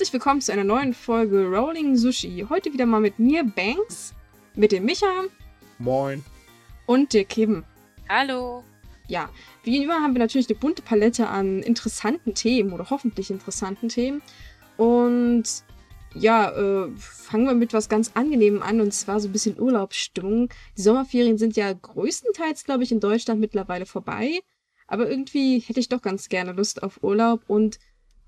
Herzlich willkommen zu einer neuen Folge Rolling Sushi. Heute wieder mal mit mir, Banks, mit dem Micha. Moin. Und der Kim. Hallo. Ja, wie immer haben wir natürlich eine bunte Palette an interessanten Themen oder hoffentlich interessanten Themen. Und ja, äh, fangen wir mit was ganz Angenehmem an und zwar so ein bisschen Urlaubsstimmung. Die Sommerferien sind ja größtenteils, glaube ich, in Deutschland mittlerweile vorbei. Aber irgendwie hätte ich doch ganz gerne Lust auf Urlaub und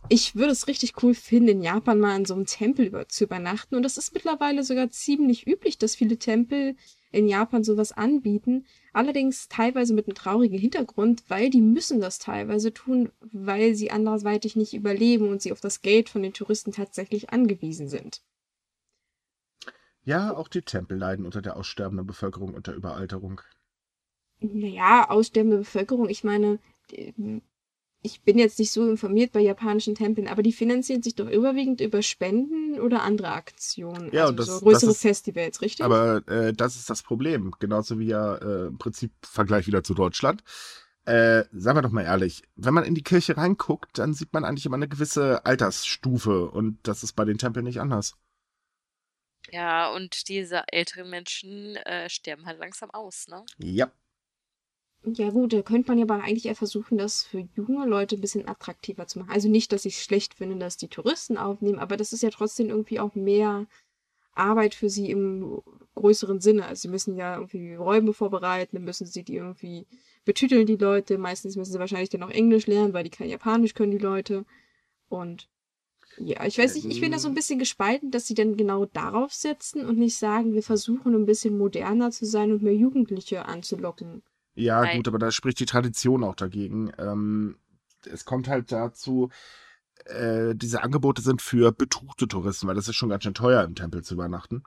ich würde es richtig cool finden, in Japan mal in so einem Tempel über zu übernachten. Und das ist mittlerweile sogar ziemlich üblich, dass viele Tempel in Japan sowas anbieten. Allerdings teilweise mit einem traurigen Hintergrund, weil die müssen das teilweise tun, weil sie andersweitig nicht überleben und sie auf das Geld von den Touristen tatsächlich angewiesen sind. Ja, auch die Tempel leiden unter der aussterbenden Bevölkerung und der Überalterung. Naja, aussterbende Bevölkerung, ich meine, ich bin jetzt nicht so informiert bei japanischen Tempeln, aber die finanzieren sich doch überwiegend über Spenden oder andere Aktionen. Ja, also und das, so größere das ist, Festivals, richtig? Aber äh, das ist das Problem. Genauso wie ja äh, im Prinzip Vergleich wieder zu Deutschland. Äh, sagen wir doch mal ehrlich, wenn man in die Kirche reinguckt, dann sieht man eigentlich immer eine gewisse Altersstufe und das ist bei den Tempeln nicht anders. Ja, und diese älteren Menschen äh, sterben halt langsam aus, ne? Ja. Ja gut, da könnte man ja aber eigentlich eher versuchen, das für junge Leute ein bisschen attraktiver zu machen. Also nicht, dass ich es schlecht finde, dass die Touristen aufnehmen, aber das ist ja trotzdem irgendwie auch mehr Arbeit für sie im größeren Sinne. Also sie müssen ja irgendwie Räume vorbereiten, dann müssen sie die irgendwie betüteln, die Leute. Meistens müssen sie wahrscheinlich dann auch Englisch lernen, weil die kein Japanisch können, die Leute. Und ja, ich weiß nicht, ich bin da so ein bisschen gespalten, dass sie dann genau darauf setzen und nicht sagen, wir versuchen ein bisschen moderner zu sein und mehr Jugendliche anzulocken. Ja, Nein. gut, aber da spricht die Tradition auch dagegen. Ähm, es kommt halt dazu, äh, diese Angebote sind für betuchte Touristen, weil das ist schon ganz schön teuer, im Tempel zu übernachten.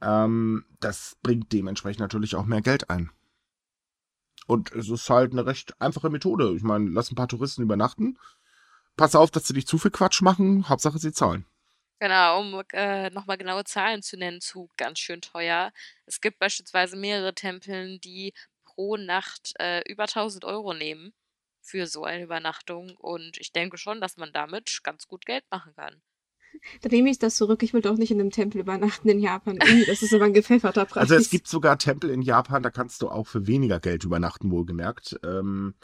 Ähm, das bringt dementsprechend natürlich auch mehr Geld ein. Und es ist halt eine recht einfache Methode. Ich meine, lass ein paar Touristen übernachten. Pass auf, dass sie nicht zu viel Quatsch machen. Hauptsache, sie zahlen. Genau, um äh, nochmal genaue Zahlen zu nennen zu ganz schön teuer. Es gibt beispielsweise mehrere Tempeln, die pro Nacht äh, über 1000 Euro nehmen für so eine Übernachtung. Und ich denke schon, dass man damit ganz gut Geld machen kann. Dann nehme ich das zurück. Ich will doch nicht in einem Tempel übernachten in Japan. Das ist aber ein gepfefferter Preis. Also es gibt sogar Tempel in Japan, da kannst du auch für weniger Geld übernachten, wohlgemerkt. Ähm,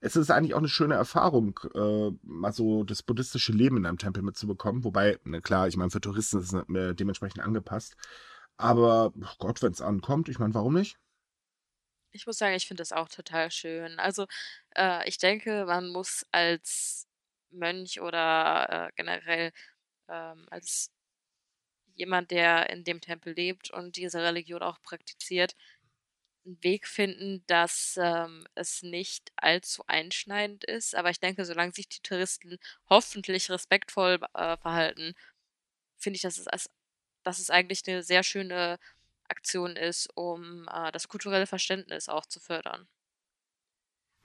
es ist eigentlich auch eine schöne Erfahrung, äh, mal so das buddhistische Leben in einem Tempel mitzubekommen. Wobei, na klar, ich meine, für Touristen ist es äh, dementsprechend angepasst. Aber oh Gott, wenn es ankommt, ich meine, warum nicht? Ich muss sagen, ich finde das auch total schön. Also, äh, ich denke, man muss als Mönch oder äh, generell ähm, als jemand, der in dem Tempel lebt und diese Religion auch praktiziert, einen Weg finden, dass ähm, es nicht allzu einschneidend ist. Aber ich denke, solange sich die Touristen hoffentlich respektvoll äh, verhalten, finde ich, dass es, dass es eigentlich eine sehr schöne Aktion ist, um äh, das kulturelle Verständnis auch zu fördern.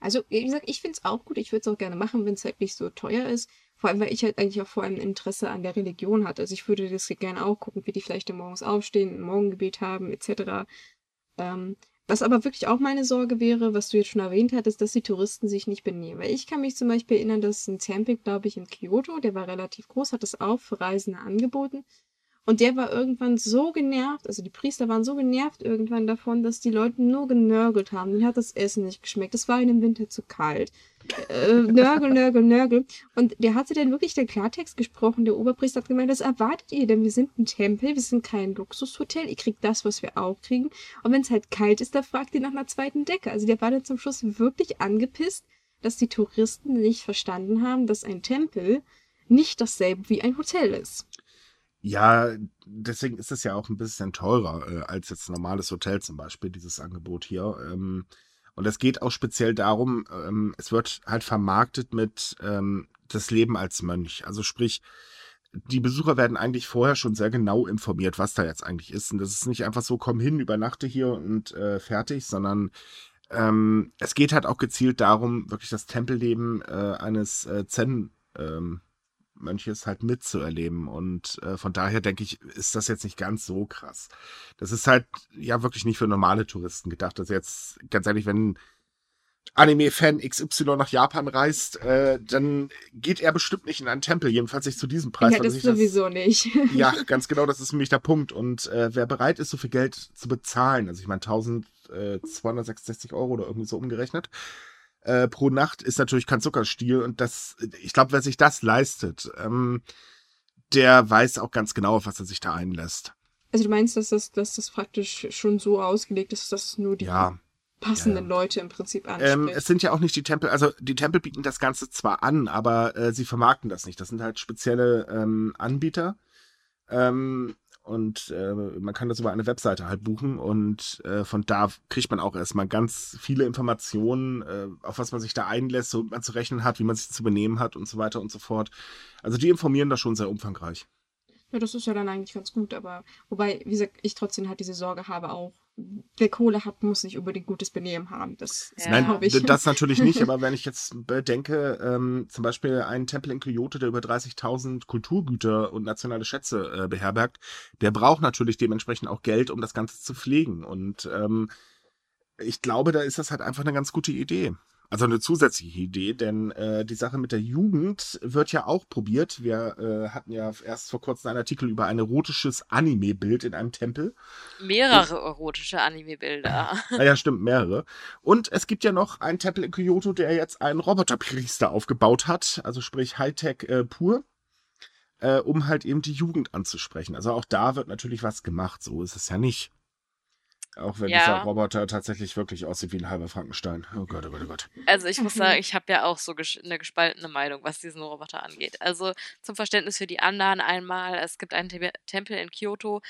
Also, wie gesagt, ich finde es auch gut. Ich würde es auch gerne machen, wenn es halt nicht so teuer ist. Vor allem, weil ich halt eigentlich auch vor allem Interesse an der Religion hatte. Also ich würde das gerne auch gucken, wie die vielleicht morgens aufstehen, ein Morgengebet haben, etc. Ähm, was aber wirklich auch meine Sorge wäre, was du jetzt schon erwähnt hattest, dass die Touristen sich nicht benehmen. Weil ich kann mich zum Beispiel erinnern, dass ein Tempel, glaube ich, in Kyoto, der war relativ groß, hat es auch für Reisende angeboten. Und der war irgendwann so genervt, also die Priester waren so genervt irgendwann davon, dass die Leute nur genörgelt haben. Denen hat das Essen nicht geschmeckt. Es war ihnen im Winter zu kalt. Äh, nörgel, nörgel, nörgel. Und der hatte dann wirklich den Klartext gesprochen. Der Oberpriester hat gemeint, was erwartet ihr denn? Wir sind ein Tempel, wir sind kein Luxushotel. Ihr kriegt das, was wir auch kriegen. Und wenn es halt kalt ist, da fragt ihr nach einer zweiten Decke. Also der war dann zum Schluss wirklich angepisst, dass die Touristen nicht verstanden haben, dass ein Tempel nicht dasselbe wie ein Hotel ist. Ja, deswegen ist es ja auch ein bisschen teurer äh, als jetzt ein normales Hotel zum Beispiel, dieses Angebot hier. Ähm, und es geht auch speziell darum, ähm, es wird halt vermarktet mit ähm, das Leben als Mönch. Also sprich, die Besucher werden eigentlich vorher schon sehr genau informiert, was da jetzt eigentlich ist. Und das ist nicht einfach so, komm hin, übernachte hier und äh, fertig, sondern ähm, es geht halt auch gezielt darum, wirklich das Tempelleben äh, eines äh, Zen ähm, Mönches halt mitzuerleben. Und äh, von daher denke ich, ist das jetzt nicht ganz so krass. Das ist halt ja wirklich nicht für normale Touristen gedacht. Also jetzt, ganz ehrlich, wenn Anime-Fan XY nach Japan reist, äh, dann geht er bestimmt nicht in einen Tempel, jedenfalls nicht zu diesem Preis. Ja, das sowieso das, nicht. ja, ganz genau, das ist nämlich der Punkt. Und äh, wer bereit ist, so viel Geld zu bezahlen, also ich meine 1266 Euro oder irgendwie so umgerechnet, äh, pro Nacht ist natürlich kein Zuckerstiel. Und das, ich glaube, wer sich das leistet, ähm, der weiß auch ganz genau, auf was er sich da einlässt. Also du meinst, dass das, dass das praktisch schon so ausgelegt ist, dass es nur die ja passenden ja, ja. Leute im Prinzip anspricht. Ähm, es sind ja auch nicht die Tempel, also die Tempel bieten das Ganze zwar an, aber äh, sie vermarkten das nicht. Das sind halt spezielle ähm, Anbieter. Ähm, und äh, man kann das über eine Webseite halt buchen und äh, von da kriegt man auch erstmal ganz viele Informationen, äh, auf was man sich da einlässt, so man zu rechnen hat, wie man sich zu benehmen hat und so weiter und so fort. Also die informieren da schon sehr umfangreich. Ja, das ist ja dann eigentlich ganz gut, aber wobei, wie gesagt, ich trotzdem halt diese Sorge habe auch, wer Kohle hat, muss nicht unbedingt gutes Benehmen haben. Das ja. Nein, ich. das natürlich nicht, aber wenn ich jetzt bedenke, ähm, zum Beispiel ein Tempel in Kyoto, der über 30.000 Kulturgüter und nationale Schätze äh, beherbergt, der braucht natürlich dementsprechend auch Geld, um das Ganze zu pflegen. Und ähm, ich glaube, da ist das halt einfach eine ganz gute Idee. Also eine zusätzliche Idee, denn äh, die Sache mit der Jugend wird ja auch probiert. Wir äh, hatten ja erst vor kurzem einen Artikel über ein erotisches Anime-Bild in einem Tempel. Mehrere erotische Anime-Bilder. Ah ja, stimmt, mehrere. Und es gibt ja noch einen Tempel in Kyoto, der jetzt einen Roboterpriester aufgebaut hat, also sprich Hightech äh, pur, äh, um halt eben die Jugend anzusprechen. Also auch da wird natürlich was gemacht, so ist es ja nicht. Auch wenn ja. dieser Roboter tatsächlich wirklich aussieht wie ein halber Frankenstein. Oh Gott, oh Gott, oh Gott. Also ich muss sagen, ich habe ja auch so eine gespaltene Meinung, was diesen Roboter angeht. Also zum Verständnis für die anderen einmal, es gibt einen Tempel in Kyoto,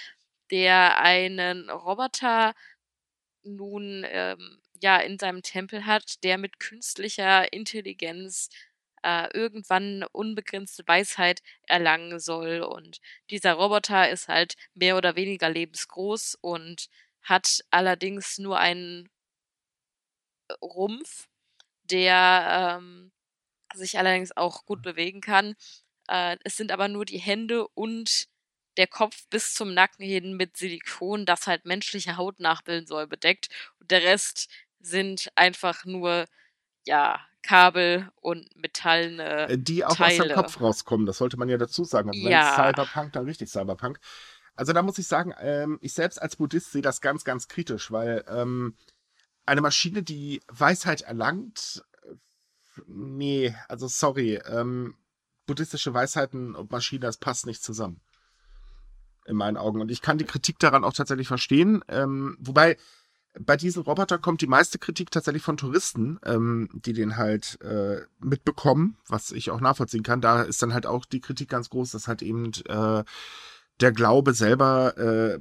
der einen Roboter nun ähm, ja in seinem Tempel hat, der mit künstlicher Intelligenz äh, irgendwann unbegrenzte Weisheit erlangen soll. Und dieser Roboter ist halt mehr oder weniger lebensgroß und hat allerdings nur einen äh, Rumpf, der ähm, sich allerdings auch gut bewegen kann. Äh, es sind aber nur die Hände und der Kopf bis zum Nacken hin mit Silikon, das halt menschliche Haut nachbilden soll, bedeckt. Und der Rest sind einfach nur, ja, Kabel und metallene äh, Die auch Teile. aus dem Kopf rauskommen, das sollte man ja dazu sagen. Also ja. wenn Cyberpunk, dann richtig Cyberpunk. Also da muss ich sagen, ähm, ich selbst als Buddhist sehe das ganz, ganz kritisch, weil ähm, eine Maschine, die Weisheit erlangt, äh, nee, also sorry, ähm, buddhistische Weisheiten und Maschine, das passt nicht zusammen. In meinen Augen. Und ich kann die Kritik daran auch tatsächlich verstehen. Ähm, wobei bei diesen Robotern kommt die meiste Kritik tatsächlich von Touristen, ähm, die den halt äh, mitbekommen, was ich auch nachvollziehen kann. Da ist dann halt auch die Kritik ganz groß, dass halt eben äh, der Glaube selber, äh,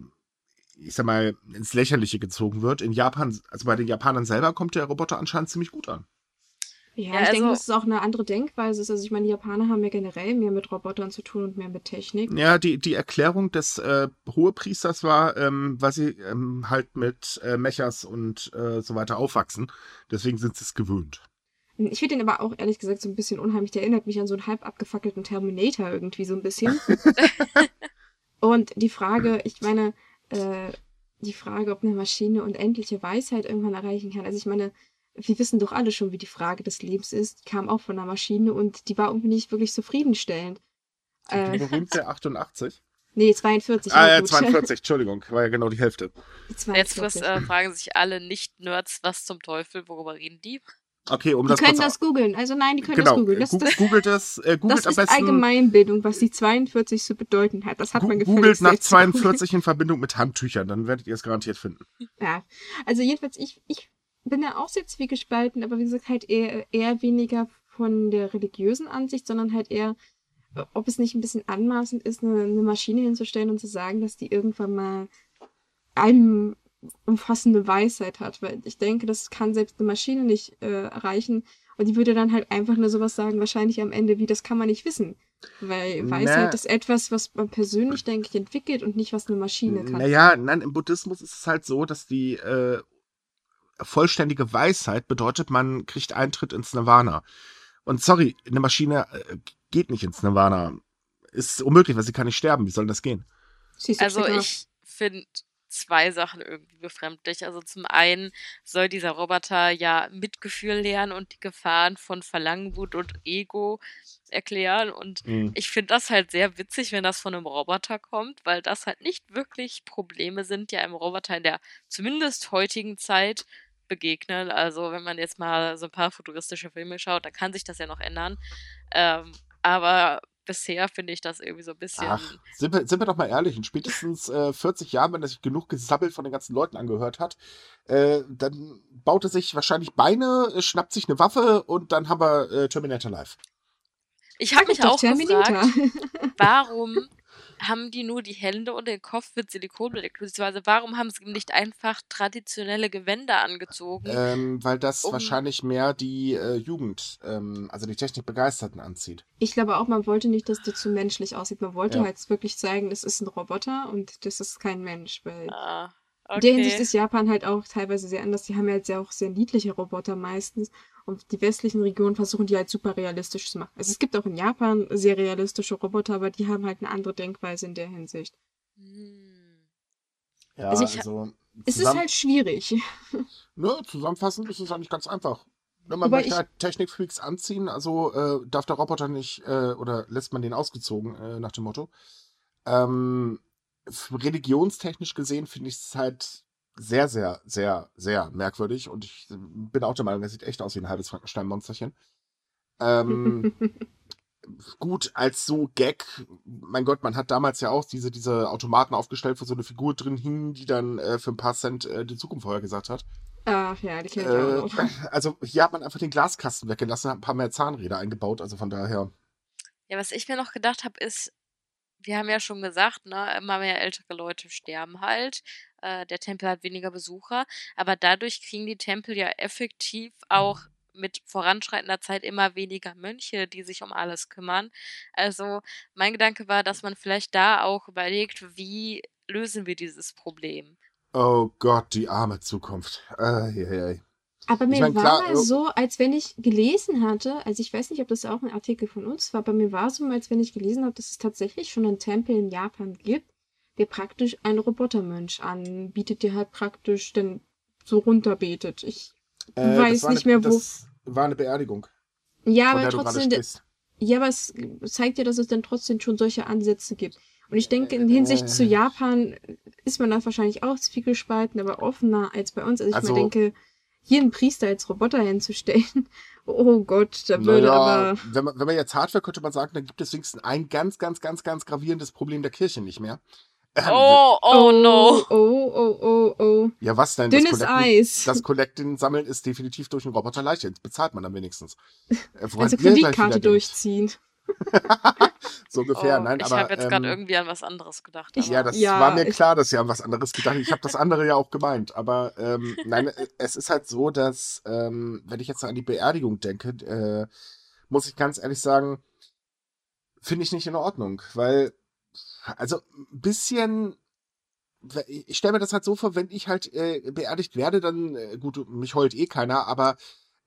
ich sag mal, ins Lächerliche gezogen wird. In Japan, also bei den Japanern selber kommt der Roboter anscheinend ziemlich gut an. Ja, ja ich also, denke, dass es auch eine andere Denkweise ist. Also ich meine, die Japaner haben ja generell mehr mit Robotern zu tun und mehr mit Technik. Ja, die, die Erklärung des äh, Hohepriesters war, ähm, weil sie ähm, halt mit äh, Mechas und äh, so weiter aufwachsen. Deswegen sind sie es gewöhnt. Ich finde den aber auch ehrlich gesagt so ein bisschen unheimlich. Der erinnert mich an so einen halb abgefackelten Terminator irgendwie so ein bisschen. Und die Frage, ich meine, äh, die Frage, ob eine Maschine unendliche Weisheit irgendwann erreichen kann. Also ich meine, wir wissen doch alle schon, wie die Frage des Lebens ist, kam auch von einer Maschine und die war irgendwie nicht wirklich zufriedenstellend. Die äh, berühmte 88? Nee, 42. Ah, ja, 42, Entschuldigung, war ja genau die Hälfte. 42. Jetzt äh, fragen sich alle Nicht-Nerds, was zum Teufel, worüber reden die? Okay, um die das können das googeln. Also nein, die können genau. das googeln. Das, das, googelt das, äh, googelt das am ist Allgemeinbildung, was die 42 zu bedeuten hat. Das hat man gefälligst Googelt nach 42 in Verbindung mit Handtüchern, dann werdet ihr es garantiert finden. Ja, also jedenfalls, ich, ich bin ja auch sehr zwiegespalten, aber wie gesagt, halt eher, eher weniger von der religiösen Ansicht, sondern halt eher, ob es nicht ein bisschen anmaßend ist, eine, eine Maschine hinzustellen und zu sagen, dass die irgendwann mal einem umfassende Weisheit hat, weil ich denke, das kann selbst eine Maschine nicht äh, erreichen. Und die würde dann halt einfach nur sowas sagen, wahrscheinlich am Ende, wie das kann man nicht wissen. Weil Weisheit ist etwas, was man persönlich, denke ich, entwickelt und nicht, was eine Maschine kann. Naja, nein, im Buddhismus ist es halt so, dass die äh, vollständige Weisheit bedeutet, man kriegt Eintritt ins Nirvana. Und sorry, eine Maschine äh, geht nicht ins Nirvana. Ist unmöglich, weil sie kann nicht sterben. Wie soll das gehen? Also ich finde zwei Sachen irgendwie befremdlich. Also zum einen soll dieser Roboter ja Mitgefühl lernen und die Gefahren von Verlangenwut und Ego erklären. Und Mhm. ich finde das halt sehr witzig, wenn das von einem Roboter kommt, weil das halt nicht wirklich Probleme sind, die einem Roboter in der zumindest heutigen Zeit begegnen. Also wenn man jetzt mal so ein paar futuristische Filme schaut, dann kann sich das ja noch ändern. Ähm, aber bisher finde ich das irgendwie so ein bisschen. Ach, sind wir, sind wir doch mal ehrlich, in spätestens äh, 40 Jahren, wenn er sich genug gesabbelt von den ganzen Leuten angehört hat, äh, dann baut er sich wahrscheinlich Beine, äh, schnappt sich eine Waffe und dann haben wir äh, Terminator Live. Ich habe mich Doch, auch Terminator. gefragt, warum haben die nur die Hände und den Kopf mit Silikon bedeckt? Beziehungsweise warum haben sie ihm nicht einfach traditionelle Gewänder angezogen? Ähm, weil das Um- wahrscheinlich mehr die äh, Jugend, ähm, also die Technikbegeisterten anzieht. Ich glaube auch, man wollte nicht, dass der zu menschlich aussieht. Man wollte Ja. halt wirklich zeigen, das ist ein Roboter und das ist kein Mensch. Weil ah, in der Hinsicht okay. ist Japan halt auch teilweise sehr anders. Die haben ja halt sehr, auch sehr niedliche Roboter meistens. Und die westlichen Regionen versuchen die halt super realistisch zu machen. Also es gibt auch in Japan sehr realistische Roboter, aber die haben halt eine andere Denkweise in der Hinsicht. Hm. Ja, Also also, ich- Es ist halt schwierig. ne, zusammenfassend ist es eigentlich ganz einfach. Ne, man Wobei möchte halt Technikfreaks anziehen, also äh, darf der Roboter nicht, äh, oder lässt man den ausgezogen, äh, nach dem Motto. Ähm, religionstechnisch gesehen finde ich es halt sehr, sehr, sehr, sehr merkwürdig und ich äh, bin auch der Meinung, er sieht echt aus wie ein halbes Frankenstein-Monsterchen. Ähm, gut, als so Gag, mein Gott, man hat damals ja auch diese, diese Automaten aufgestellt, wo so eine Figur drin hing, die dann äh, für ein paar Cent äh, die Zukunft vorhergesagt hat. Ach ja, die kenne ich Äh, auch noch. also hier hat man einfach den Glaskasten weggelassen, hat ein paar mehr Zahnräder eingebaut, also von daher. Ja, was ich mir noch gedacht habe, ist, wir haben ja schon gesagt, ne, immer mehr ältere Leute sterben halt. Äh, der Tempel hat weniger Besucher, aber dadurch kriegen die Tempel ja effektiv auch mit voranschreitender Zeit immer weniger Mönche, die sich um alles kümmern. Also mein Gedanke war, dass man vielleicht da auch überlegt, wie lösen wir dieses Problem? Oh Gott, die arme Zukunft. Äh, je, je. Aber Ich mir mein, war klar, mal äh, so, als wenn ich gelesen hatte, also ich weiß nicht, ob das auch ein Artikel von uns war, aber mir war so, als wenn ich gelesen habe, dass es tatsächlich schon einen Tempel in Japan gibt, der praktisch einen Robotermönch anbietet, der halt praktisch dann so runterbetet. Ich Äh, weiß nicht eine, mehr, wo. Das war eine Beerdigung, Ja, aber trotzdem, ja, aber es zeigt ja, dass es dann trotzdem schon solche Ansätze gibt. Und ich denke, in Hinsicht zu Äh. Japan ist man da wahrscheinlich auch viel gespalten, aber offener als bei uns. Also ich Also- mir denke, hier einen Priester als Roboter hinzustellen, oh Gott, da würde Naja, aber. wenn man, wenn man jetzt hart wäre, könnte man sagen, dann gibt es wenigstens ein ganz, ganz, ganz, ganz gravierendes Problem der Kirche nicht mehr. Ähm, Oh, oh, no. Oh, oh, oh, oh. Ja, was denn? Dünnes das Eis. Das Kollekten sammeln ist definitiv durch einen Roboter leichter. Jetzt bezahlt man dann wenigstens. Äh, woran also Kreditkarte durchziehen. So ungefähr, oh, nein, ich aber. habe jetzt gerade ähm, irgendwie an was anderes gedacht. Ich- aber- Ja, das Ja, war mir ich- klar, dass ihr an was anderes gedacht habt. Ich habe das andere ja auch gemeint. Aber ähm, nein, äh, es ist halt so, dass, ähm, wenn ich jetzt an die Beerdigung denke, äh, muss ich ganz ehrlich sagen, finde ich nicht in Ordnung. Weil, also ein bisschen. Ich stelle mir das halt so vor, wenn ich halt äh, beerdigt werde, dann, äh, gut, mich heult eh keiner, aber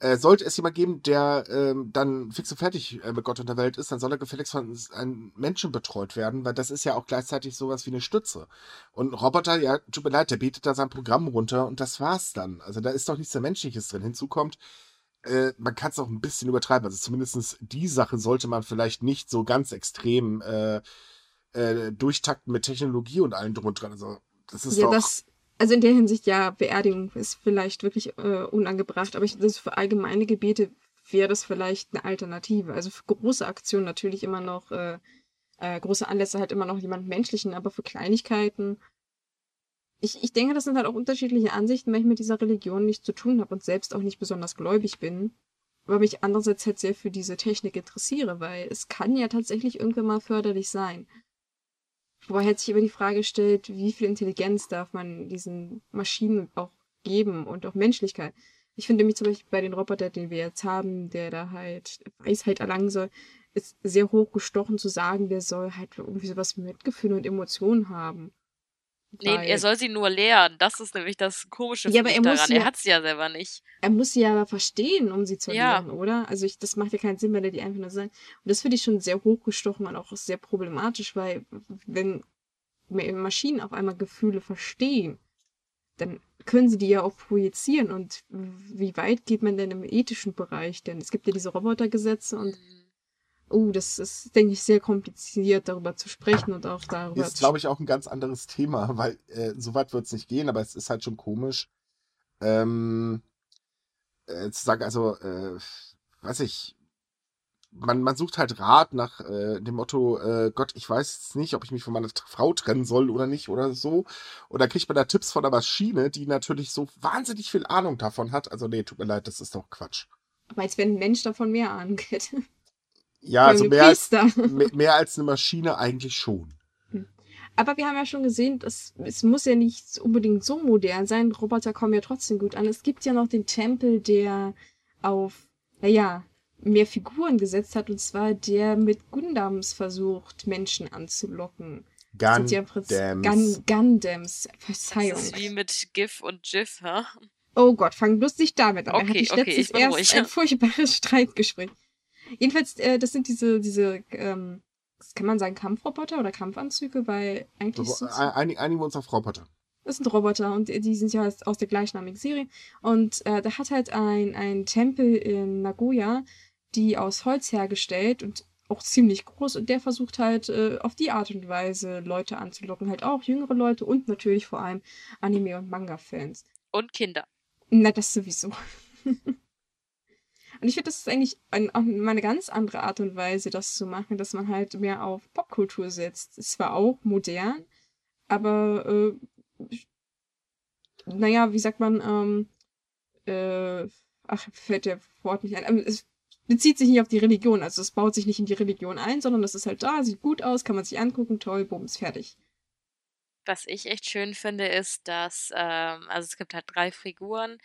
äh, sollte es jemand geben, der ähm, dann fix und fertig äh, mit Gott und der Welt ist, dann soll er gefälligst von einem Menschen betreut werden, weil das ist ja auch gleichzeitig sowas wie eine Stütze. Und ein Roboter, ja, tut mir leid, der betet da sein Programm runter und das war's dann. Also da ist doch nichts Menschliches drin. Hinzu kommt, äh, man kann es auch ein bisschen übertreiben. Also zumindest die Sache sollte man vielleicht nicht so ganz extrem äh, äh, durchtakten mit Technologie und allem drum und dran. Also das ist Ja, doch. das, also in der Hinsicht, ja, Beerdigung ist vielleicht wirklich äh, unangebracht, aber ich, das für allgemeine Gebete wäre das vielleicht eine Alternative. Also für große Aktionen natürlich immer noch, äh, äh, große Anlässe halt immer noch jemand Menschlichen, aber für Kleinigkeiten. Ich, ich denke, das sind halt auch unterschiedliche Ansichten, weil ich mit dieser Religion nichts zu tun habe und selbst auch nicht besonders gläubig bin. Aber mich andererseits halt sehr für diese Technik interessiere, weil es kann ja tatsächlich irgendwann mal förderlich sein. Wobei halt sich immer die Frage stellt, wie viel Intelligenz darf man diesen Maschinen auch geben und auch Menschlichkeit. Ich finde mich zum Beispiel bei den Robotern, den wir jetzt haben, der da halt Weisheit erlangen soll, ist sehr hochgestochen zu sagen, der soll halt irgendwie sowas wie Mitgefühl und Emotionen haben. Nee, er soll sie nur lernen. Das ist nämlich das Komische Ja, aber er muss daran. ja- Er hat sie ja selber nicht. er muss sie aber verstehen, um sie zu Ja. lernen, oder? Also ich, das macht ja keinen Sinn, wenn er die einfach nur sagt. Und das finde ich schon sehr hochgestochen und auch sehr problematisch, weil wenn Maschinen auf einmal Gefühle verstehen, dann können sie die ja auch projizieren. Und wie weit geht man denn im ethischen Bereich? Denn es gibt ja diese Robotergesetze und Mhm. Oh, das ist, denke ich, sehr kompliziert, darüber zu sprechen und auch darüber Ist, zu glaube ich, auch ein ganz anderes Thema, weil äh, so weit wird es nicht gehen, aber es ist halt schon komisch, ähm, äh, zu sagen, also, äh, weiß ich, man, man sucht halt Rat nach äh, dem Motto, äh, Gott, ich weiß jetzt nicht, ob ich mich von meiner Frau trennen soll oder nicht oder so. Und dann kriegt man da Tipps von der Maschine, die natürlich so wahnsinnig viel Ahnung davon hat. Also, nee, tut mir leid, das ist doch Quatsch. Aber als wenn ein Mensch davon mehr Ahnung hätte. Ja, also mehr als, mehr, als eine Maschine eigentlich schon. Aber wir haben ja schon gesehen, dass, es muss ja nicht unbedingt so modern sein. Roboter kommen ja trotzdem gut an. Es gibt ja noch den Tempel, der auf, naja, mehr Figuren gesetzt hat. Und zwar der mit Gundams versucht, Menschen anzulocken. Das sind ja Gundams. Gun Gundams. Das Verzeihung. ist wie mit GIF und GIF, hä? Oh Gott, fang bloß nicht damit an. da hatte Okay, ich okay, letztens ich erst ruhig. ein furchtbares Streitgespräch. Jedenfalls, äh, das sind diese, diese, ähm, kann man sagen, Kampfroboter oder Kampfanzüge, weil eigentlich Ro- sind ein- Einigen einigen wir uns auf Roboter. das sind Roboter und die sind ja aus der gleichnamigen Serie. Und äh, da hat halt ein, ein Tempel in Nagoya, die aus Holz hergestellt und auch ziemlich groß. Und der versucht halt äh, auf die Art und Weise Leute anzulocken. Halt auch jüngere Leute und natürlich vor allem Anime- und Manga-Fans. Und Kinder. Na, das sowieso. Und ich finde, das ist eigentlich ein, auch mal eine ganz andere Art und Weise, das zu machen, dass man halt mehr auf Popkultur setzt. Ist zwar auch modern, aber äh, naja, wie sagt man, ähm, äh, ach, fällt der Wort nicht ein. Ähm, Es bezieht sich nicht auf die Religion, also es baut sich nicht in die Religion ein, sondern das ist halt da, sieht gut aus, kann man sich angucken, toll, bums, fertig. Was ich echt schön finde, ist, dass, ähm, also es gibt halt drei Figuren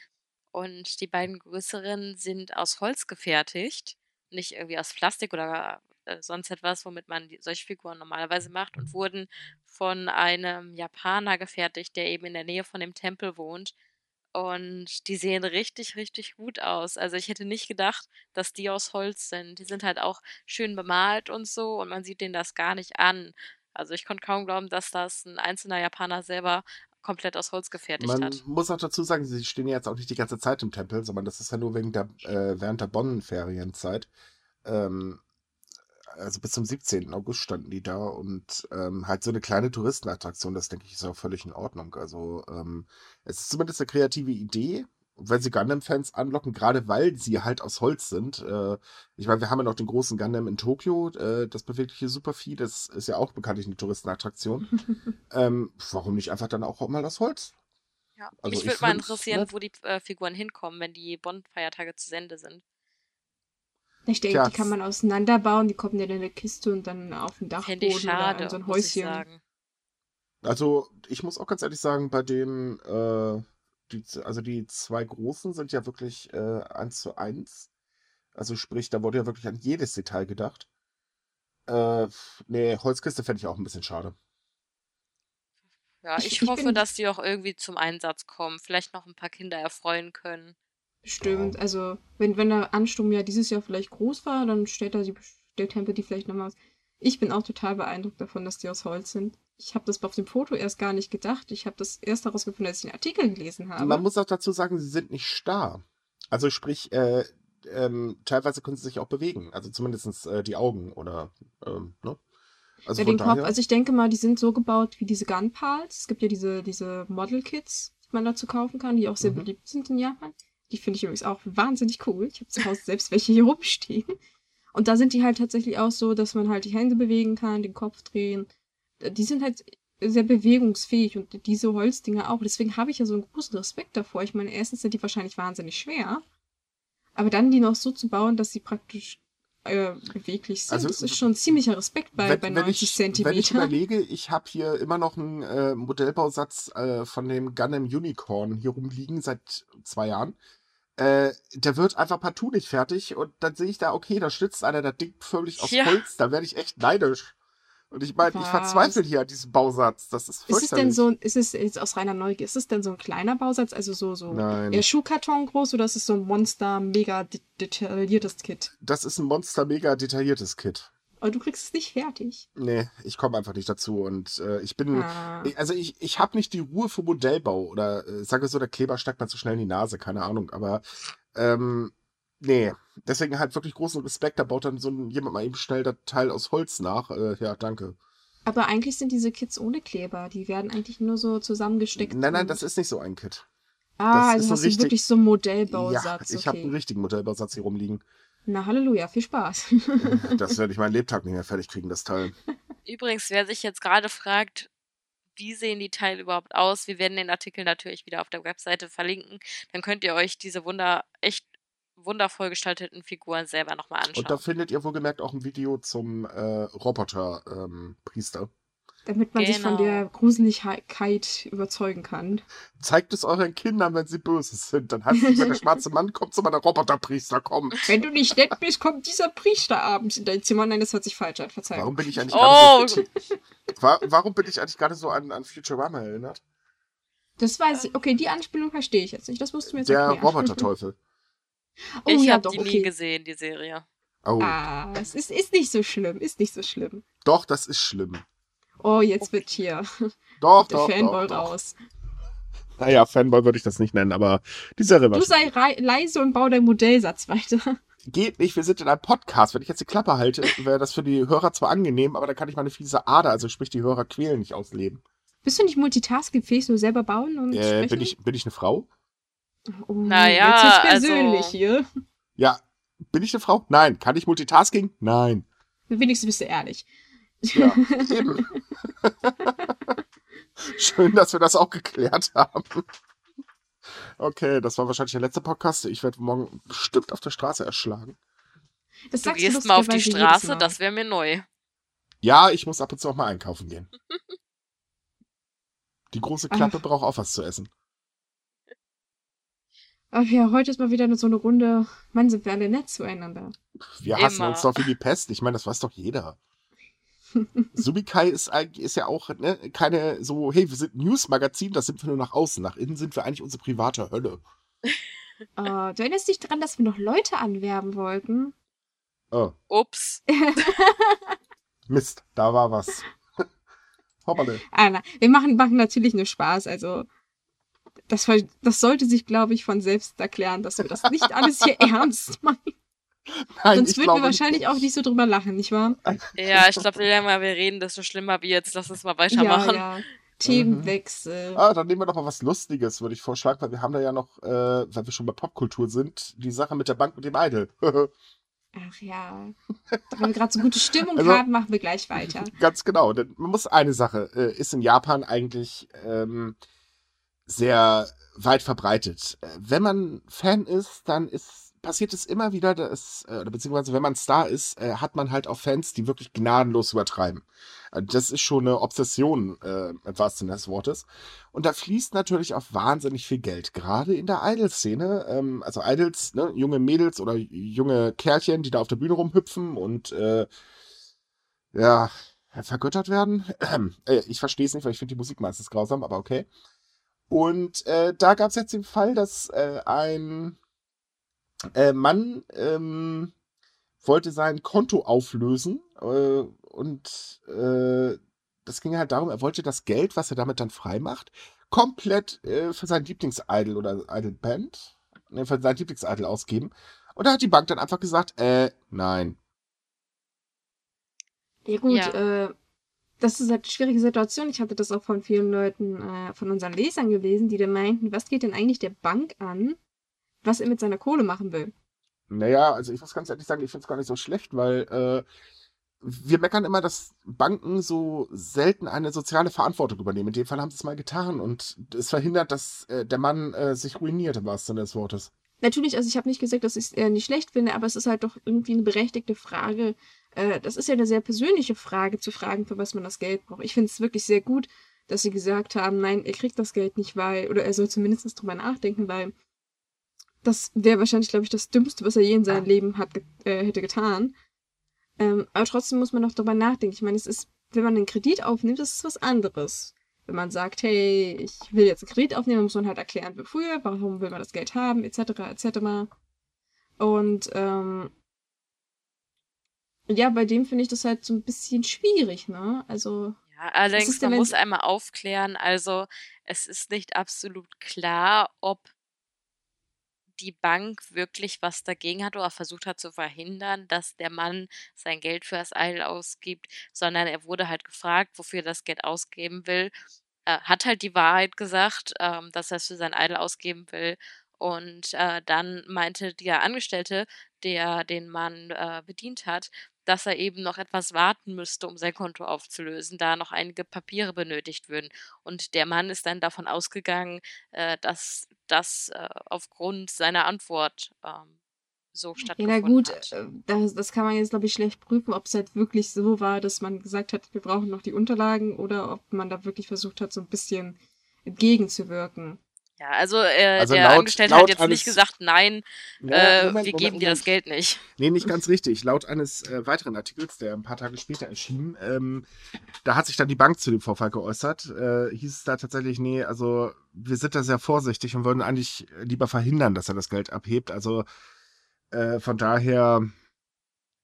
und die beiden größeren sind aus Holz gefertigt, nicht irgendwie aus Plastik oder äh, sonst etwas, womit man die, solche Figuren normalerweise macht und wurden von einem Japaner gefertigt, der eben in der Nähe von dem Tempel wohnt. Und die sehen richtig, richtig gut aus. Also ich hätte nicht gedacht, dass die aus Holz sind. Die sind halt auch schön bemalt und so und man sieht denen das gar nicht an. Also ich konnte kaum glauben, dass das ein einzelner Japaner selber komplett aus Holz gefertigt Man hat. muss auch dazu sagen, sie stehen ja jetzt auch nicht die ganze Zeit im Tempel, sondern das ist ja nur wegen der, äh, während der Bonn-Ferienzeit. Ähm, also bis zum 17. August standen die da und ähm, halt so eine kleine Touristenattraktion, das denke ich ist auch völlig in Ordnung. Also ähm, es ist zumindest eine kreative Idee. Und wenn sie Gundam-Fans anlocken, gerade weil sie halt aus Holz sind. Äh, ich meine, wir haben ja noch den großen Gundam in Tokio, äh, das bewegliche Supervieh, das ist ja auch bekanntlich eine Touristenattraktion. ähm, warum nicht einfach dann auch mal aus Holz? Ja. Also Mich ich würde mal interessieren, nett. wo die äh, Figuren hinkommen, wenn die Bonn-Feiertage zu Ende sind. Ich denke, Tja, die kann man auseinanderbauen, die kommen dann in eine Kiste und dann auf den Fände ich Dachboden oder schade, in so ein ich Häuschen. sagen. Also, ich muss auch ganz ehrlich sagen, bei dem, äh, die, also die zwei großen sind ja wirklich äh, eins zu eins. Also sprich, da wurde ja wirklich an jedes Detail gedacht. Äh, nee, Holzkiste fände ich auch ein bisschen schade. Ja, Ich- ich, hoffe, dass die auch irgendwie zum Einsatz kommen. Vielleicht noch ein paar Kinder erfreuen können. Stimmt, also wenn, wenn der Ansturm ja dieses Jahr vielleicht groß war, dann stellt er die, der Tempel die vielleicht nochmal aus. Ich bin auch total beeindruckt davon, dass die aus Holz sind. Ich habe das auf dem Foto erst gar nicht gedacht. Ich habe das erst herausgefunden, als ich den Artikel gelesen habe. Man muss auch dazu sagen, sie sind nicht starr. Also sprich, äh, ähm, teilweise können sie sich auch bewegen. Also zumindest äh, die Augen oder, ähm, ne? Also ja, den Kopf, also ich denke mal, die sind so gebaut wie diese Gunpals. Es gibt ja diese, diese Model-Kits, die man dazu kaufen kann, die auch sehr Mhm. beliebt sind in Japan. Die finde ich übrigens auch wahnsinnig cool. Ich habe zu Hause selbst welche hier rumstehen. Und da sind die halt tatsächlich auch so, dass man halt die Hände bewegen kann, den Kopf drehen. Die sind halt sehr bewegungsfähig und diese Holzdinger auch. Deswegen habe ich ja so einen großen Respekt davor. Ich meine, erstens sind die wahrscheinlich wahnsinnig schwer. Aber dann die noch so zu bauen, dass sie praktisch äh, beweglich sind, Also, das ist schon ein ziemlicher Respekt bei, wenn, bei wenn 90 ich, wenn ich überlege, ich habe hier immer noch einen äh, Modellbausatz äh, von dem Gundam Unicorn hier rumliegen seit zwei Jahren. Äh, der wird einfach partout nicht fertig und dann sehe ich da, okay, da schnitzt einer das Ding völlig aus Ja. Holz, da werde ich echt neidisch. Und ich meine, ich verzweifle hier an diesem Bausatz. Das ist Ist es denn fürchterlich. so, ein- ist es jetzt aus reiner Neugier, ist es denn so ein kleiner Bausatz, also so, so Nein. eher Schuhkarton groß oder ist es so ein Monster, mega de detailliertes Kit? Das ist ein Monster mega detailliertes Kit. Aber du kriegst es nicht fertig. Nee, ich komme einfach nicht dazu. Und äh, ich bin, Ah. also ich, ich habe nicht die Ruhe für Modellbau. Oder äh, sage so, der Kleber steigt mir zu schnell in die Nase, keine Ahnung. Aber ähm, nee, deswegen halt wirklich großen Respekt. Da baut dann so ein, jemand mal eben schnell das Teil aus Holz nach. Äh, ja, danke. Aber eigentlich sind diese Kits ohne Kleber. Die werden eigentlich nur so zusammengesteckt. Nein, nein, das ist nicht so ein Kit. Ah, das ist also so hast richtig- wirklich so einen Modellbausatz. ja, ich habe okay. einen richtigen Modellbausatz hier rumliegen. Na, Halleluja, viel Spaß. Das werde ich meinen Lebtag nicht mehr fertig kriegen, das Teil. Übrigens, wer sich jetzt gerade fragt, wie sehen die Teile überhaupt aus, wir werden den Artikel natürlich wieder auf der Webseite verlinken. Dann könnt ihr euch diese wunder, echt wundervoll gestalteten Figuren selber nochmal anschauen. Und da findet ihr wohlgemerkt auch ein Video zum äh, Roboter-Priester. Damit man sich von Genau. der Gruseligkeit überzeugen kann. Zeigt es euren Kindern, wenn sie böse sind. Dann heißt es, wenn der schwarze Mann kommt, so mal der Roboterpriester kommen. Wenn du nicht nett bist, kommt dieser Priester abends in dein Zimmer. Nein, das hört sich falsch an. Verzeihung. Warum bin ich eigentlich Oh! gerade so, Wa- warum bin ich eigentlich gerade so an, an Futurama erinnert? Das weiß ich. Okay, die Anspielung verstehe ich jetzt nicht. Das musst du mir jetzt Der. Roboterteufel. Oh ich ja, habe doch, die nie okay. gesehen, die Serie. Oh, Ah, es ist, ist nicht so schlimm. Ist nicht so schlimm. doch, das ist schlimm. Oh, jetzt wird hier Doch, der doch, Fanboy doch, doch. raus. Naja, Fanboy würde ich das nicht nennen, aber die Serie war Du sei leise und bau deinen Modellsatz weiter. Geht nicht, wir sind in einem Podcast. Wenn ich jetzt die Klappe halte, wäre das für die Hörer zwar angenehm, aber dann kann ich meine fiese Ader, also sprich die Hörer quälen, nicht ausleben. Bist du nicht multitaskingfähig, nur selber bauen und Äh, sprechen? bin, ich, bin ich eine Frau? Oh, Naja, jetzt also- persönlich hier. Ja. Bin ich eine Frau? Nein. Kann ich Multitasking? Nein. Wenigstens bist du ehrlich. Ja, eben. Schön, dass wir das auch geklärt haben. Okay, das war wahrscheinlich der letzte Podcast. Ich werde morgen bestimmt auf der Straße erschlagen. Das Du gehst mal auf die Straße, das wäre mir neu. Ja, ich muss ab und zu auch mal einkaufen gehen. Die große Klappe braucht auch was zu essen. Ach ja, heute ist mal wieder so eine Runde. Mann, sind wir alle nett zueinander. Wir hassen Immer. uns doch wie die Pest. Ich meine, das weiß doch jeder. Subikai ist, eigentlich- ist ja auch ne, keine so, hey, wir sind ein News-Magazin, das sind wir nur nach außen. Nach innen sind wir eigentlich unsere private Hölle. Äh, du erinnerst dich daran, dass wir noch Leute anwerben wollten? Oh, Ups. Mist, da war was. Hoppale. Ah, na, wir machen, machen natürlich nur Spaß. Also, das, das sollte sich, glaube ich, von selbst erklären, dass wir das nicht alles hier ernst meinen. Nein, Sonst würden wir wahrscheinlich auch nicht so drüber lachen, nicht wahr? Ja, ich glaube, je länger wir reden, desto schlimmer wie jetzt. Lass uns mal weitermachen. Ja, ja. Themenwechsel. Ah, dann nehmen wir doch mal was Lustiges, würde ich vorschlagen, weil wir haben da ja noch, äh, weil wir schon bei Popkultur sind, die Sache mit der Bank mit dem Idol. Ach ja. Wenn wir gerade so gute Stimmung Also- haben, machen wir gleich weiter. Ganz genau. Denn man muss eine Sache, äh, ist in Japan eigentlich ähm, sehr weit verbreitet. Äh, wenn man Fan ist, dann ist passiert es immer wieder, dass, äh, beziehungsweise wenn man Star ist, äh, hat man halt auch Fans, die wirklich gnadenlos übertreiben. Äh, das ist schon eine Obsession, äh, im wahrsten Sinne des Wortes. Und da fließt natürlich auch wahnsinnig viel Geld, gerade in der Idol-Szene. Ähm, also Idols, ne, junge Mädels oder junge Kerlchen, die da auf der Bühne rumhüpfen und äh, ja, vergöttert werden. Äh, ich verstehe es nicht, weil ich finde die Musik meistens grausam, aber okay. Und äh, da gab es jetzt den Fall, dass äh, ein äh, Mann ähm, wollte sein Konto auflösen äh, und äh, das ging halt darum, er wollte das Geld, was er damit dann frei macht, komplett äh, für sein Lieblingsidol oder Idolband, ne, für sein Lieblingsidol ausgeben. Und da hat die Bank dann einfach gesagt, äh, nein. Ja gut, Ja. äh, das ist halt eine schwierige Situation. Ich hatte das auch von vielen Leuten, äh, von unseren Lesern gelesen, die dann meinten, was geht denn eigentlich der Bank an, was er mit seiner Kohle machen will? Naja, also ich muss ganz ehrlich sagen, ich finde es gar nicht so schlecht, weil äh, wir meckern immer, dass Banken so selten eine soziale Verantwortung übernehmen. In dem Fall haben sie es mal getan und es verhindert, dass äh, der Mann äh, sich ruiniert, im wahrsten Sinne des Wortes. Natürlich, also ich habe nicht gesagt, dass ich es äh, nicht schlecht finde, aber es ist halt doch irgendwie eine berechtigte Frage. Äh, das ist ja eine sehr persönliche Frage, zu fragen, für was man das Geld braucht. Ich finde es wirklich sehr gut, dass sie gesagt haben, nein, er kriegt das Geld nicht, weil, oder er soll zumindest drüber nachdenken, weil das wäre wahrscheinlich, glaube ich, das Dümmste, was er je in seinem Leben hat, äh, hätte getan. Ähm, aber trotzdem muss man noch drüber nachdenken. Ich meine, es ist, wenn man einen Kredit aufnimmt, das ist was anderes. Wenn man sagt, hey, ich will jetzt einen Kredit aufnehmen, muss man halt erklären, wofür, warum will man das Geld haben, etc., etc. Und ähm, Ja, bei dem finde ich das halt so ein bisschen schwierig, ne? Also. Ja, allerdings, man muss einmal aufklären, also es ist nicht absolut klar, ob die Bank wirklich was dagegen hat oder versucht hat zu verhindern, dass der Mann sein Geld für das Idol ausgibt, sondern er wurde halt gefragt, wofür er das Geld ausgeben will. Er hat halt die Wahrheit gesagt, ähm, dass er es für sein Idol ausgeben will. Und äh, dann meinte der Angestellte, der den Mann äh, bedient hat, dass er eben noch etwas warten müsste, um sein Konto aufzulösen, da noch einige Papiere benötigt würden. Und der Mann ist dann davon ausgegangen, äh, dass das äh, aufgrund seiner Antwort ähm, so stattgefunden ja, na gut, hat. Äh, das, das kann man jetzt, glaube ich, schlecht prüfen, ob es halt wirklich so war, dass man gesagt hat, wir brauchen noch die Unterlagen oder ob man da wirklich versucht hat, so ein bisschen entgegenzuwirken. Ja, also, äh, also der laut, Angestellte laut hat jetzt nicht gesagt, nein, ja, äh, Moment, wir geben Moment, dir das Geld nicht. Nee, nicht ganz richtig. Laut eines äh, weiteren Artikels, der ein paar Tage später erschien, ähm, da hat sich dann die Bank zu dem Vorfall geäußert. Äh, hieß es da tatsächlich, nee, also wir sind da sehr vorsichtig und würden eigentlich lieber verhindern, dass er das Geld abhebt. Also äh, von daher.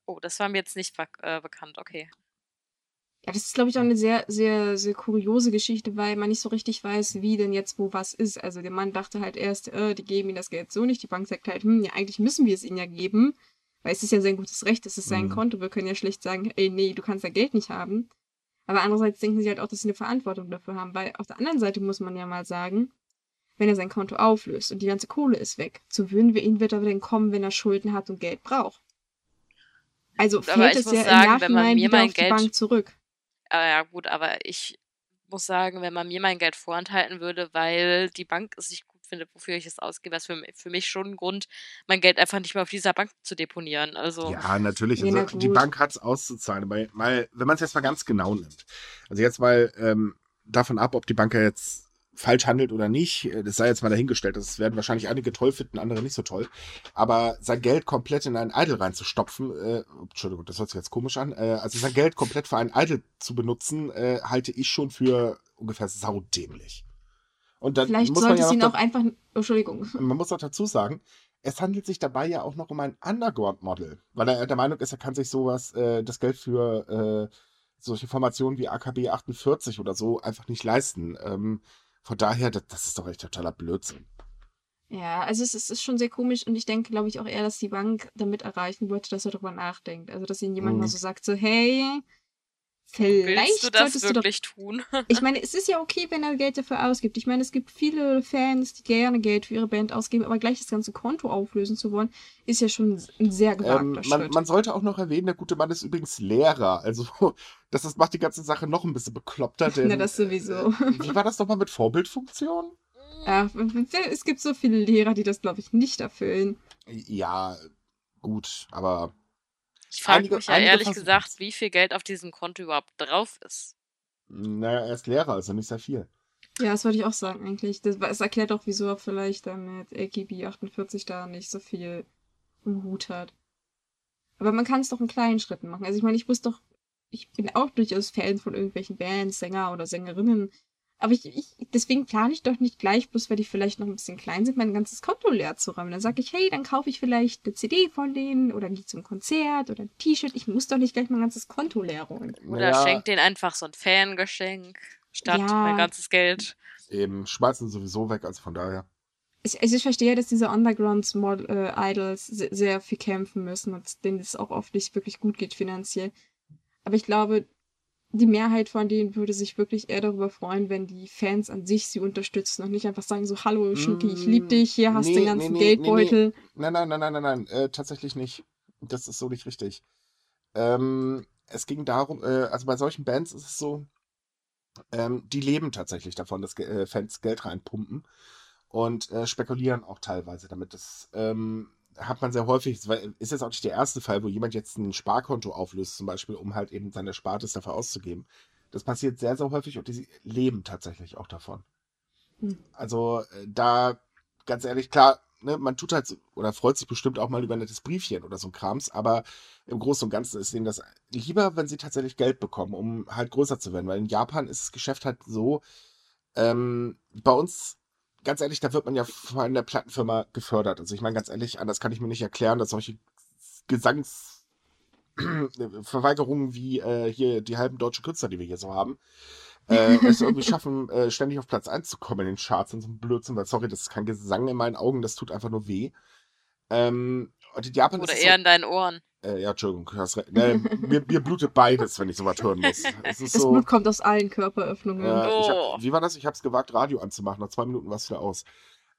Oh, das war mir jetzt nicht äh, bekannt, okay. Ja, das ist, glaube ich, auch eine sehr, sehr, sehr kuriose Geschichte, weil man nicht so richtig weiß, wie denn jetzt wo was ist. Also der Mann dachte halt erst, äh, die geben ihm das Geld so nicht. Die Bank sagt halt, hm, ja, eigentlich müssen wir es ihnen ja geben, weil es ist ja sein gutes Recht, es ist sein mhm. Konto. Wir können ja schlecht sagen, ey, nee, du kannst dein Geld nicht haben. Aber andererseits denken sie halt auch, dass sie eine Verantwortung dafür haben, weil auf der anderen Seite muss man ja mal sagen, wenn er sein Konto auflöst und die ganze Kohle ist weg, zu würden wir ihn wird er denn kommen, wenn er Schulden hat und Geld braucht. Also fällt es ja sagen, im Nachhinein wieder auf die Bank zurück. Ah ja, gut, aber ich muss sagen, wenn man mir mein Geld vorenthalten würde, weil die Bank es nicht gut findet, wofür ich es ausgebe, ist für, für mich schon ein Grund, mein Geld einfach nicht mehr auf dieser Bank zu deponieren. Also ja, natürlich. Also, die Bank hat es auszuzahlen, weil, weil wenn man es jetzt mal ganz genau nimmt, also jetzt mal ähm, davon ab, ob die Bank ja jetzt falsch handelt oder nicht, äh, das sei jetzt mal dahingestellt. Das werden wahrscheinlich einige toll finden, andere nicht so toll. Aber sein Geld komplett in einen Idol reinzustopfen, äh, Entschuldigung, das hört sich jetzt komisch an, äh, also sein Geld komplett für einen Idol zu benutzen, äh, halte ich schon für ungefähr saudämlich. Und dann Vielleicht muss sollte man ja ihn auch einfach, Entschuldigung. Man muss auch dazu sagen, es handelt sich dabei ja auch noch um ein Underground-Model, weil er der Meinung ist, er kann sich sowas, äh, das Geld für äh, solche Formationen wie AKB 48 oder so einfach nicht leisten. Ähm, von daher, das, das ist doch echt totaler Blödsinn. Ja, also es ist, schon sehr komisch und ich denke, glaube ich, auch eher, dass die Bank damit erreichen wollte, dass er darüber nachdenkt. Also, dass ihnen jemand mhm. mal so sagt, so, hey, vielleicht Willst du das wirklich du doch, tun? ich meine, es ist ja okay, wenn er Geld dafür ausgibt. Ich meine, es gibt viele Fans, die gerne Geld für ihre Band ausgeben, aber gleich das ganze Konto auflösen zu wollen, ist ja schon ein sehr gewagter ähm, man, Schritt. Man sollte auch noch erwähnen, der gute Mann ist übrigens Lehrer. Also, das, das macht die ganze Sache noch ein bisschen bekloppter. Denn, Na, das sowieso. Äh, wie war das nochmal mit Vorbildfunktion? Ja, es gibt so viele Lehrer, die das, glaube ich, nicht erfüllen. Ja, gut, aber ich frage mich ja ehrlich gesagt, wie viel Geld auf diesem Konto überhaupt drauf ist. Naja, er ist Lehrer, also nicht sehr viel. Ja, das würde ich auch sagen eigentlich. Das, das erklärt auch, wieso er vielleicht damit AKB 48 da nicht so viel im Hut hat. Aber man kann es doch in kleinen Schritten machen. Also ich meine, ich muss doch, ich bin auch durchaus Fan von irgendwelchen Bands, Sänger oder Sängerinnen. Aber ich, ich, deswegen plane ich doch nicht gleich, bloß weil die vielleicht noch ein bisschen klein sind, mein ganzes Konto leer zu räumen. Dann sage ich, hey, dann kaufe ich vielleicht eine CD von denen oder gehe zum Konzert oder ein T-Shirt. Ich muss doch nicht gleich mein ganzes Konto leer räumen. Oder ja. schenkt denen einfach so ein Fangeschenk statt ja. mein ganzes Geld. Eben, schmeißen sowieso weg, also von daher. Ich, also ich verstehe, dass diese Underground-Idols äh, sehr viel kämpfen müssen und denen es auch oft nicht wirklich gut geht finanziell. Aber ich glaube, die Mehrheit von denen würde sich wirklich eher darüber freuen, wenn die Fans an sich sie unterstützen und nicht einfach sagen so, hallo Schnucki, ich liebe dich, hier hast du den ganzen nee, Geldbeutel. Nee, nein, nein, nein, nein, nein, nein, äh, tatsächlich nicht. Das ist so nicht richtig. Ähm, es ging darum, äh, also bei solchen Bands ist es so, ähm, die leben tatsächlich davon, dass äh, Fans Geld reinpumpen und äh, spekulieren auch teilweise damit. Das ähm, hat man sehr häufig, ist jetzt auch nicht der erste Fall, wo jemand jetzt ein Sparkonto auflöst, zum Beispiel, um halt eben seine Spartes dafür auszugeben. Das passiert sehr, sehr häufig und die leben tatsächlich auch davon. Hm. Also äh, da, ganz ehrlich, klar, ne, man tut halt oder freut sich bestimmt auch mal über ein nettes Briefchen oder so ein Krams, aber im Großen und Ganzen ist ihnen das lieber, wenn sie tatsächlich Geld bekommen, um halt größer zu werden. Weil in Japan ist das Geschäft halt so, ähm, bei uns ganz ehrlich, da wird man ja von der Plattenfirma gefördert. Also ich meine, ganz ehrlich, anders kann ich mir nicht erklären, dass solche Gesangs Verweigerungen wie äh, hier die halben deutschen Künstler, die wir hier so haben, äh, es irgendwie schaffen, äh, ständig auf Platz 1 zu kommen in den Charts und so ein Blödsinn, weil sorry, das ist kein Gesang in meinen Augen, das tut einfach nur weh. Ähm, und in Japan Oder ist eher so, in deinen Ohren. Äh, ja, Entschuldigung, du hast recht. Nee, mir, mir blutet beides, wenn ich sowas hören muss. Es ist Das so, Blut kommt aus allen Körperöffnungen. ich Oh. hab, wie war das? Ich habe es gewagt, Radio anzumachen. Nach zwei Minuten war es wieder aus.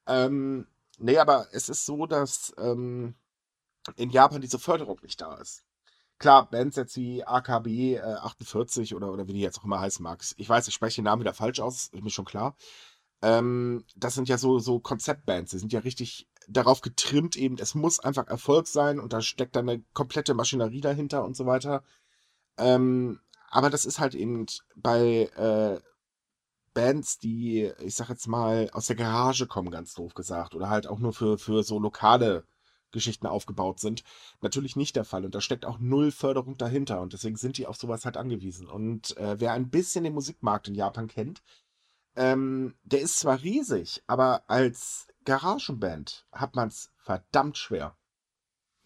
Ähm, nee, aber es ist so, dass ähm, in Japan diese Förderung nicht da ist. Klar, Bands jetzt wie AKB äh, 48 oder, oder wie die jetzt auch immer heißen mag. Ich weiß, ich spreche den Namen wieder falsch aus, ist mir schon klar. Ähm, das sind ja so, so Konzeptbands. Die sind ja richtig darauf getrimmt, eben, es muss einfach Erfolg sein und da steckt dann eine komplette Maschinerie dahinter und so weiter. Ähm, aber das ist halt eben bei äh, Bands, die, ich sag jetzt mal, aus der Garage kommen, ganz doof gesagt, oder halt auch nur für, für so lokale Geschichten aufgebaut sind, natürlich nicht der Fall. Und da steckt auch null Förderung dahinter. Und deswegen sind die auf sowas halt angewiesen. Und äh, wer ein bisschen den Musikmarkt in Japan kennt, ähm, der ist zwar riesig, aber als Garagenband hat man es verdammt schwer.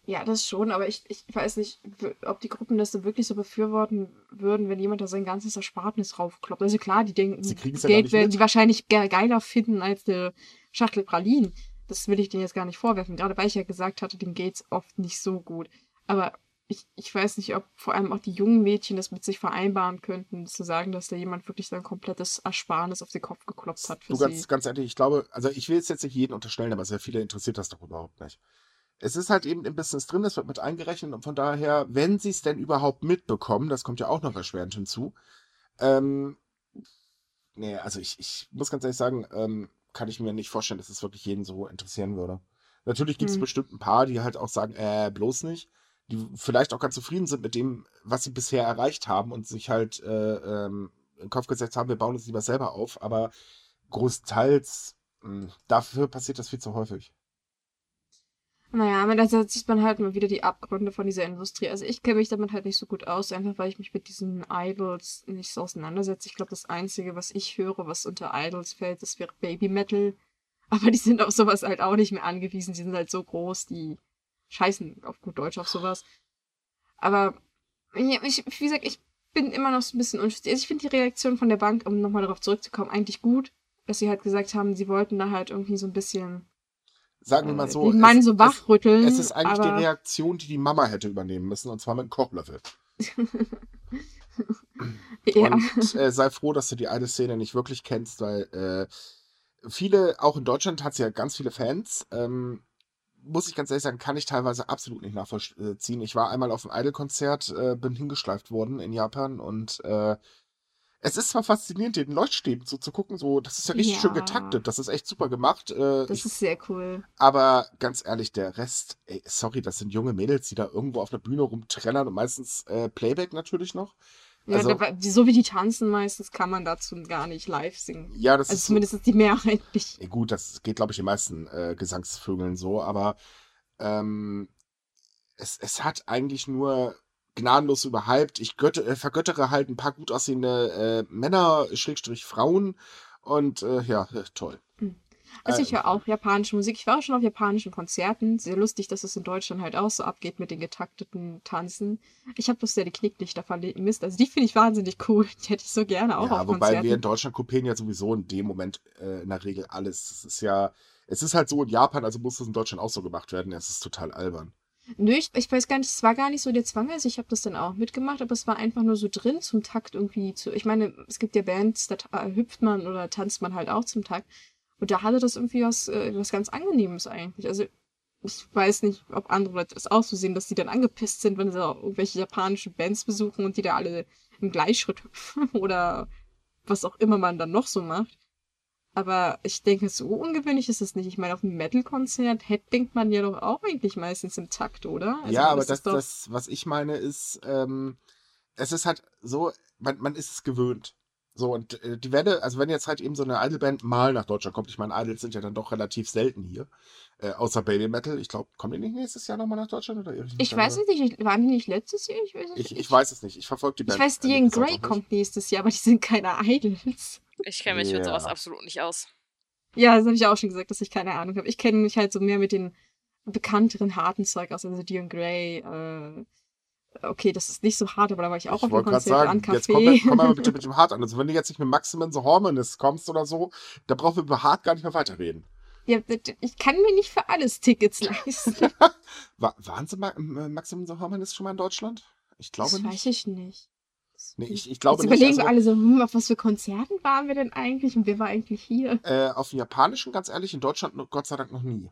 Ja, das schon, aber ich, ich weiß nicht, ob die Gruppen das so wirklich so befürworten würden, wenn jemand da sein ganzes Erspartnis raufkloppt. Also klar, die denken, ja Geld nicht werden mit. die wahrscheinlich ge geiler finden als eine Schachtel Pralinen. Das will ich denen jetzt gar nicht vorwerfen, gerade weil ich ja gesagt hatte, denen geht's oft nicht so gut. Aber ich, ich weiß nicht, ob vor allem auch die jungen Mädchen das mit sich vereinbaren könnten, zu sagen, dass da jemand wirklich sein komplettes Ersparnis auf den Kopf geklopft hat für Du sie. ganz, ganz ehrlich, ich glaube, also ich will es jetzt nicht jeden unterstellen, aber sehr viele interessiert das doch überhaupt nicht. Es ist halt eben im Business drin, das wird mit eingerechnet und von daher, wenn sie es denn überhaupt mitbekommen, das kommt ja auch noch erschwerend hinzu, ähm, nee, also ich, ich muss ganz ehrlich sagen, ähm, kann ich mir nicht vorstellen, dass es wirklich jeden so interessieren würde. Natürlich gibt es Hm. bestimmt ein paar, die halt auch sagen, äh, bloß nicht, die vielleicht auch ganz zufrieden sind mit dem, was sie bisher erreicht haben und sich halt äh, ähm, in den Kopf gesetzt haben, wir bauen es lieber selber auf, aber großteils mh, dafür passiert das viel zu häufig. Naja, aber da sieht man halt mal wieder die Abgründe von dieser Industrie. Also ich kenne mich damit halt nicht so gut aus, einfach weil ich mich mit diesen Idols nicht so auseinandersetze. Ich glaube, das Einzige, was ich höre, was unter Idols fällt, das wäre Baby Metal. Aber die sind auf sowas halt auch nicht mehr angewiesen. Die sind halt so groß, die scheißen auf gut Deutsch auf sowas. Aber ich, wie gesagt, ich bin immer noch so ein bisschen unschlüssig. Also ich finde die Reaktion von der Bank, um nochmal darauf zurückzukommen, eigentlich gut. Dass sie halt gesagt haben, sie wollten da halt irgendwie so ein bisschen Sagen wir mal äh, so, Mann es, so es, wachrütteln. es ist eigentlich aber die Reaktion, die die Mama hätte übernehmen müssen, und zwar mit einem Kochlöffel. ja. Und äh, sei froh, dass du die eine Szene nicht wirklich kennst, weil äh, viele, auch in Deutschland hat sie ja ganz viele Fans. Ähm, muss ich ganz ehrlich sagen, kann ich teilweise absolut nicht nachvollziehen. Ich war einmal auf einem Idol-Konzert, äh, bin hingeschleift worden in Japan und äh, es ist zwar faszinierend, den Leuchtstäben so zu gucken, so, das ist ja richtig schön Ja. getaktet, das ist echt super gemacht. Äh, Das ich, ist sehr cool. aber ganz ehrlich, der Rest, ey, sorry, das sind junge Mädels, die da irgendwo auf der Bühne rumtrennern und meistens äh, Playback natürlich noch. Ja, Also- da, so wie die tanzen meistens, kann man dazu gar nicht live singen. Ja, das Also ist zumindest die Mehrheit nicht. Ja, gut, das geht, glaube ich, den meisten äh, Gesangsvögeln so, aber ähm, es, es hat eigentlich nur gnadenlos überhypt. Ich götte, äh, vergöttere halt ein paar gut aussehende äh, Männer, Schrägstrich Frauen und äh, ja, toll. Also ich höre auch japanische Musik. Ich war auch schon auf japanischen Konzerten. Sehr lustig, dass es in Deutschland halt auch so abgeht mit den getakteten Tanzen. Ich habe bloß ja die Knicklichter vermisst. Also die finde ich wahnsinnig cool. Die hätte ich so gerne auch ja, auf wobei Konzerten. wir in Deutschland kopieren ja sowieso in dem Moment äh, in der Regel alles. Es ist ja, es ist halt so in Japan, also muss das in Deutschland auch so gemacht werden. Es ist total albern. Nö, ich, ich weiß gar nicht, es war gar nicht so der Zwang, also ich habe das dann auch mitgemacht, aber es war einfach nur so drin zum Takt irgendwie zu. Ich meine, es gibt ja Bands, da hüpft man oder tanzt man halt auch zum Takt. Und da hatte das irgendwie was, äh, was ganz Angenehmes eigentlich. Also ich weiß nicht, ob andere Leute das auch so sehen, dass die dann angepisst sind, wenn sie auch irgendwelche japanischen Bands besuchen und die da alle im Gleichschritt hüpfen oder was auch immer man dann noch so macht. Aber ich denke, so ungewöhnlich ist es nicht. Ich meine, auf einem Metal-Konzert headbangt man ja doch auch eigentlich meistens im Takt, oder? Also ja, aber das, das, was ich meine, ist, ähm, es ist halt so, man, man ist es gewöhnt. So, und äh, die Welle, also wenn jetzt halt eben so eine Idolband mal nach Deutschland kommt, ich meine, Idols sind ja dann doch relativ selten hier, äh, außer Baby Metal. Ich glaube, kommen die nicht nächstes Jahr nochmal nach Deutschland? Oder mich Ich weiß es nicht, waren die nicht letztes Jahr? Ich weiß es Ich, nicht. ich weiß es nicht. Ich verfolge die Ich Band. weiß, die in Grey kommt nächstes Jahr, aber die sind keine Idols. Ich kenne mich mit sowas absolut nicht aus. Ja, das habe ich auch schon gesagt, dass ich keine Ahnung habe. Ich kenne mich halt so mehr mit den bekannteren harten Zeug aus, also Dion Grey, äh, Okay, das ist nicht so hart, aber da war ich auch Ich auf dem Konzert an sagen, jetzt Café. komm, mal- komm mal bitte mit dem Hart an. Also wenn du jetzt nicht mit Maximum the Harmonist kommst oder so, da brauchen wir über Hart gar nicht mehr weiterreden. ja, ich kann mir nicht für alles Tickets leisten. War, waren sie Ma äh, Maximum the Harmonist schon mal in Deutschland? Ich glaube das nicht. weiß ich nicht. Nee, ich, ich glaube Jetzt nicht. überlegen Also, wir alle so, hm, auf was für Konzerten waren wir denn eigentlich und wer war eigentlich hier? äh, auf dem Japanischen, ganz ehrlich, in Deutschland Gott sei Dank noch nie.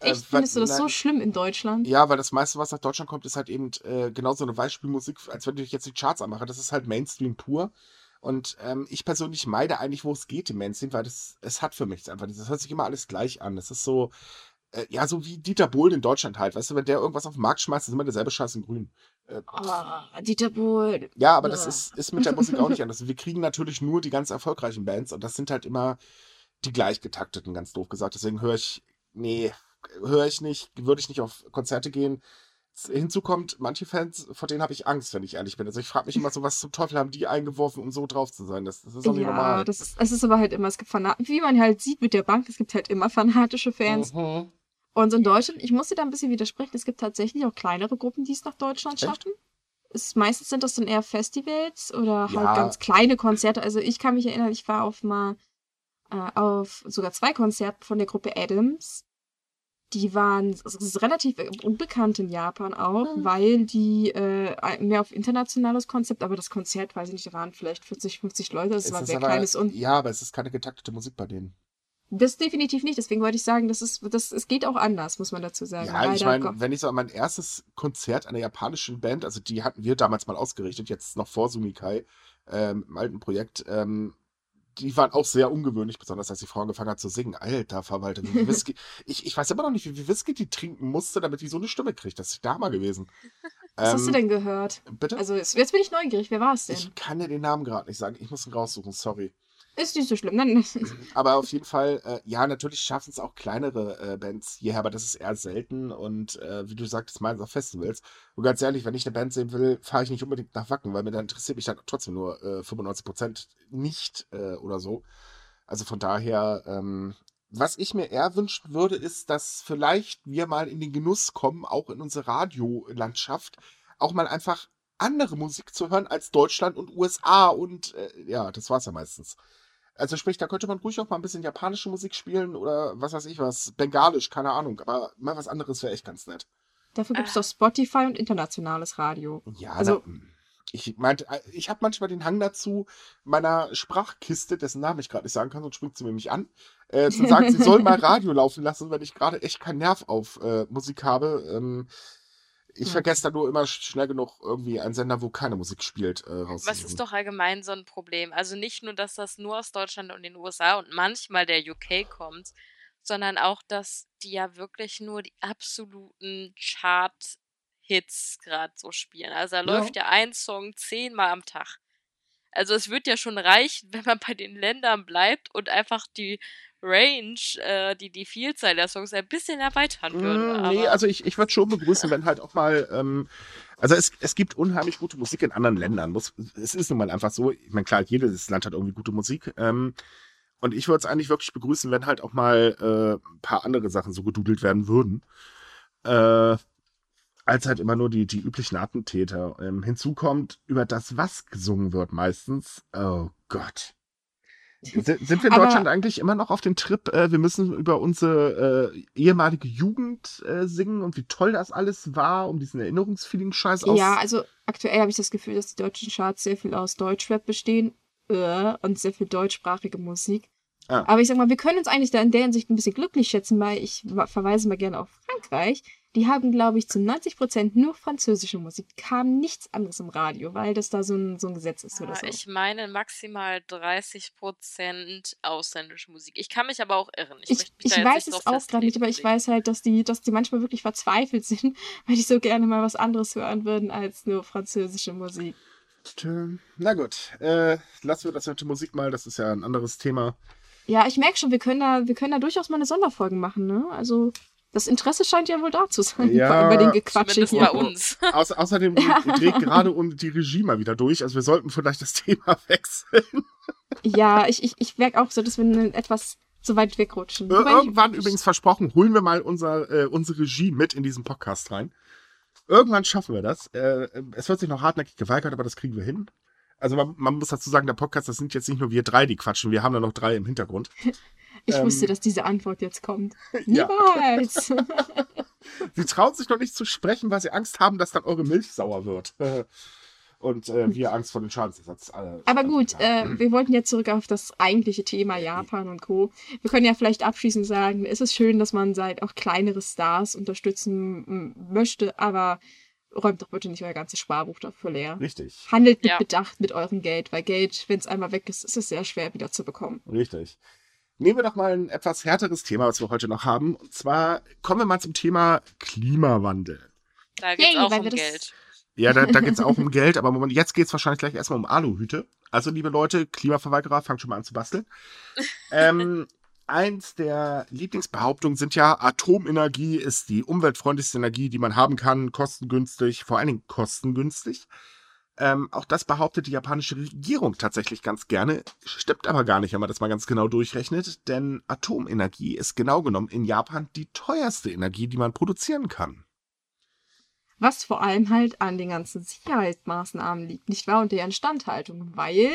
Äh, Echt, weil- findest du das so nein, schlimm in Deutschland? Ja, weil das meiste, was nach Deutschland kommt, ist halt eben äh, genau so eine Beispielmusik, als wenn ich jetzt die Charts anmache. Das ist halt Mainstream pur. Und ähm, ich persönlich meide eigentlich, wo es geht im Mainstream, weil das, es hat für mich einfach, das hört sich immer alles gleich an. Es ist so, äh, ja, so wie Dieter Bohlen in Deutschland halt. Weißt du, wenn der irgendwas auf den Markt schmeißt, ist immer derselbe Scheiß in grün. Äh, Oh, Dieter Bohlen. ja, aber das ist, ist mit der Musik auch nicht anders. Wir kriegen natürlich nur die ganz erfolgreichen Bands und das sind halt immer die gleichgetakteten, ganz doof gesagt. Deswegen höre ich, nee, höre ich nicht, würde ich nicht auf Konzerte gehen. Hinzu kommt, manche Fans, vor denen habe ich Angst, wenn ich ehrlich bin. Also ich frage mich immer so, was zum Teufel haben die eingeworfen, um so drauf zu sein? Das, das ist doch nicht Ja, normal. das es ist aber halt immer, es gibt Fanat wie man halt sieht mit der Bank, es gibt halt immer fanatische Fans. Mhm. Und in Deutschland, ich muss dir da ein bisschen widersprechen, es gibt tatsächlich auch kleinere Gruppen, die es nach Deutschland Echt? schaffen. Es, meistens sind das dann eher Festivals oder halt Ja. ganz kleine Konzerte. Also ich kann mich erinnern, ich war auf mal äh, auf sogar zwei Konzerten von der Gruppe Adams. Die waren es ist relativ unbekannt in Japan auch, Mhm. weil die äh, mehr auf internationales Konzept, aber das Konzert, weiß ich nicht, da waren vielleicht 40, 50 Leute, das Es war sehr aber, kleines und ja, aber es ist keine getaktete Musik bei denen. das definitiv nicht. Deswegen wollte ich sagen, das ist, das, es geht auch anders, muss man dazu sagen. Ja, ich meine, wenn ich so an mein erstes Konzert einer japanischen Band, also die hatten wir damals mal ausgerichtet, jetzt noch vor Sumikai, ähm, im alten Projekt, ähm, die waren auch sehr ungewöhnlich, besonders als die Frau angefangen hat zu singen. Alter Verwalter, wie Whisky. ich, ich weiß immer noch nicht, wie viel Whisky die trinken musste, damit die so eine Stimme kriegt. Das ist der Hammer gewesen. Was hast du Ähm, denn gehört? Bitte? Also jetzt bin ich neugierig. Wer war es denn? ich kann dir den Namen gerade nicht sagen. Ich muss ihn raussuchen, sorry. Ist nicht so schlimm. Nein, Aber auf jeden Fall, äh, ja, natürlich schaffen es auch kleinere äh, Bands hierher, aber das ist eher selten und äh, wie du sagtest, meistens auf Festivals. Und ganz ehrlich, wenn ich eine Band sehen will, fahre ich nicht unbedingt nach Wacken, weil mir dann interessiert mich dann trotzdem nur äh, 95% nicht äh, oder so. Also von daher, ähm, was ich mir eher wünschen würde, ist, dass vielleicht wir mal in den Genuss kommen, auch in unsere Radiolandschaft, auch mal einfach andere Musik zu hören als Deutschland und USA und äh, ja, das war's ja meistens. Also sprich, da könnte man ruhig auch mal ein bisschen japanische Musik spielen oder was weiß ich was, bengalisch, keine Ahnung, aber mal was anderes wäre echt ganz nett. Dafür gibt es doch Spotify und internationales Radio. Ja, Also- na, ich meinte, ich habe manchmal den Hang dazu, meiner Sprachkiste, dessen Namen ich gerade nicht sagen kann, sonst springt sie mir mich an, äh, zu sagen, sie soll mal Radio laufen lassen, wenn ich gerade echt keinen Nerv auf äh, Musik habe. Ähm, ich vergesse da nur immer sch- schnell genug irgendwie einen Sender, wo keine Musik spielt, äh, Was ist doch allgemein so ein Problem? Also nicht nur, dass das nur aus Deutschland und den USA und manchmal der UK kommt, sondern auch, dass die ja wirklich nur die absoluten Chart-Hits gerade so spielen. Also da Ja. läuft ja ein Song zehnmal am Tag. Also es wird ja schon reichen, wenn man bei den Ländern bleibt und einfach die Range, äh, die, die Vielzahl der Songs ein bisschen erweitern würde. Mm, nee, also ich, ich würde schon begrüßen, wenn halt auch mal, ähm, also es, es gibt unheimlich gute Musik in anderen Ländern. Muss, es ist nun mal einfach so, ich meine, klar, jedes Land hat irgendwie gute Musik. Ähm, und ich würde es eigentlich wirklich begrüßen, wenn halt auch mal äh, ein paar andere Sachen so gedudelt werden würden. Äh, als halt immer nur die, die üblichen Attentäter. Ähm, hinzu kommt, über das was gesungen wird meistens. Oh Gott. Sind, wir in Aber- Deutschland eigentlich immer noch auf dem Trip, äh, wir müssen über unsere äh, ehemalige Jugend äh, singen und wie toll das alles war, um diesen Erinnerungsfeeling-Scheiß aus... Ja, also aktuell habe ich das Gefühl, dass die deutschen Charts sehr viel aus Deutschrap bestehen äh, und sehr viel deutschsprachige Musik. Ah. Aber ich sag mal, wir können uns eigentlich da in der Hinsicht ein bisschen glücklich schätzen, weil ich verweise mal gerne auf Frankreich. Die haben, glaube ich, zu 90 Prozent nur französische Musik. Kam nichts anderes im Radio, weil das da so ein, so ein Gesetz ist oder Ja, so. Ich meine maximal 30% ausländische Musik. Ich kann mich aber auch irren. Ich, Ich, ich weiß es auch gerade nicht, aber ich weiß halt, dass die, dass die manchmal wirklich verzweifelt sind, weil die so gerne mal was anderes hören würden als nur französische Musik. Na gut, äh, lassen wir das mit der Musik mal, das ist ja ein anderes Thema. Ja, ich merke schon, wir können da, wir können da durchaus mal eine Sonderfolge machen, ne? Also das Interesse scheint ja wohl da zu sein Ja, vor allem bei den Gequatsche Zumindest hier. bei uns. Auß außerdem dreht gerade die Regie mal wieder durch, also wir sollten vielleicht das Thema wechseln. Ja, ich, ich, ich merke auch so, dass wir etwas zu weit wegrutschen. Äh, Wobei ich- Irgendwann übrigens versprochen, holen wir mal unser, äh, unsere Regie mit in diesen Podcast rein. Irgendwann schaffen wir das. Äh, es wird sich noch hartnäckig geweigert, aber das kriegen wir hin. Also man, man, muss dazu sagen, der Podcast, das sind jetzt nicht nur wir drei, die quatschen, wir haben da noch drei im Hintergrund. Ich ähm, wusste, dass diese Antwort jetzt kommt. Niemals! sie trauen sich noch nicht zu sprechen, weil sie Angst haben, dass dann eure Milch sauer wird. Und äh, wir Angst vor dem Schadensersatz. Alle, Aber gut, ja. äh, wir wollten jetzt zurück auf das eigentliche Thema Japan und Co. Wir können ja vielleicht abschließend sagen, es ist schön, dass man seit auch kleinere Stars unterstützen möchte, aber räumt doch bitte nicht euer ganzes Sparbuch dafür leer. Richtig. Handelt mit ja. Bedacht mit eurem Geld, weil Geld, wenn es einmal weg ist, ist es sehr schwer wieder zu bekommen. Richtig. Nehmen wir doch mal ein etwas härteres Thema, was wir heute noch haben. Und zwar kommen wir mal zum Thema Klimawandel. Da geht es auch um Geld. Ja, da, da geht es auch um Geld, aber Moment, jetzt geht es wahrscheinlich gleich erstmal um Aluhüte. Also, liebe Leute, Klimaverweigerer, fangt schon mal an zu basteln. ähm, eins der Lieblingsbehauptungen sind ja, Atomenergie ist die umweltfreundlichste Energie, die man haben kann, kostengünstig, vor allen Dingen kostengünstig. Ähm, auch das behauptet die japanische Regierung tatsächlich ganz gerne, stimmt aber gar nicht, wenn man das mal ganz genau durchrechnet, denn Atomenergie ist genau genommen in Japan die teuerste Energie, die man produzieren kann. Was vor allem halt an den ganzen Sicherheitsmaßnahmen liegt, nicht wahr? Und der Instandhaltung, weil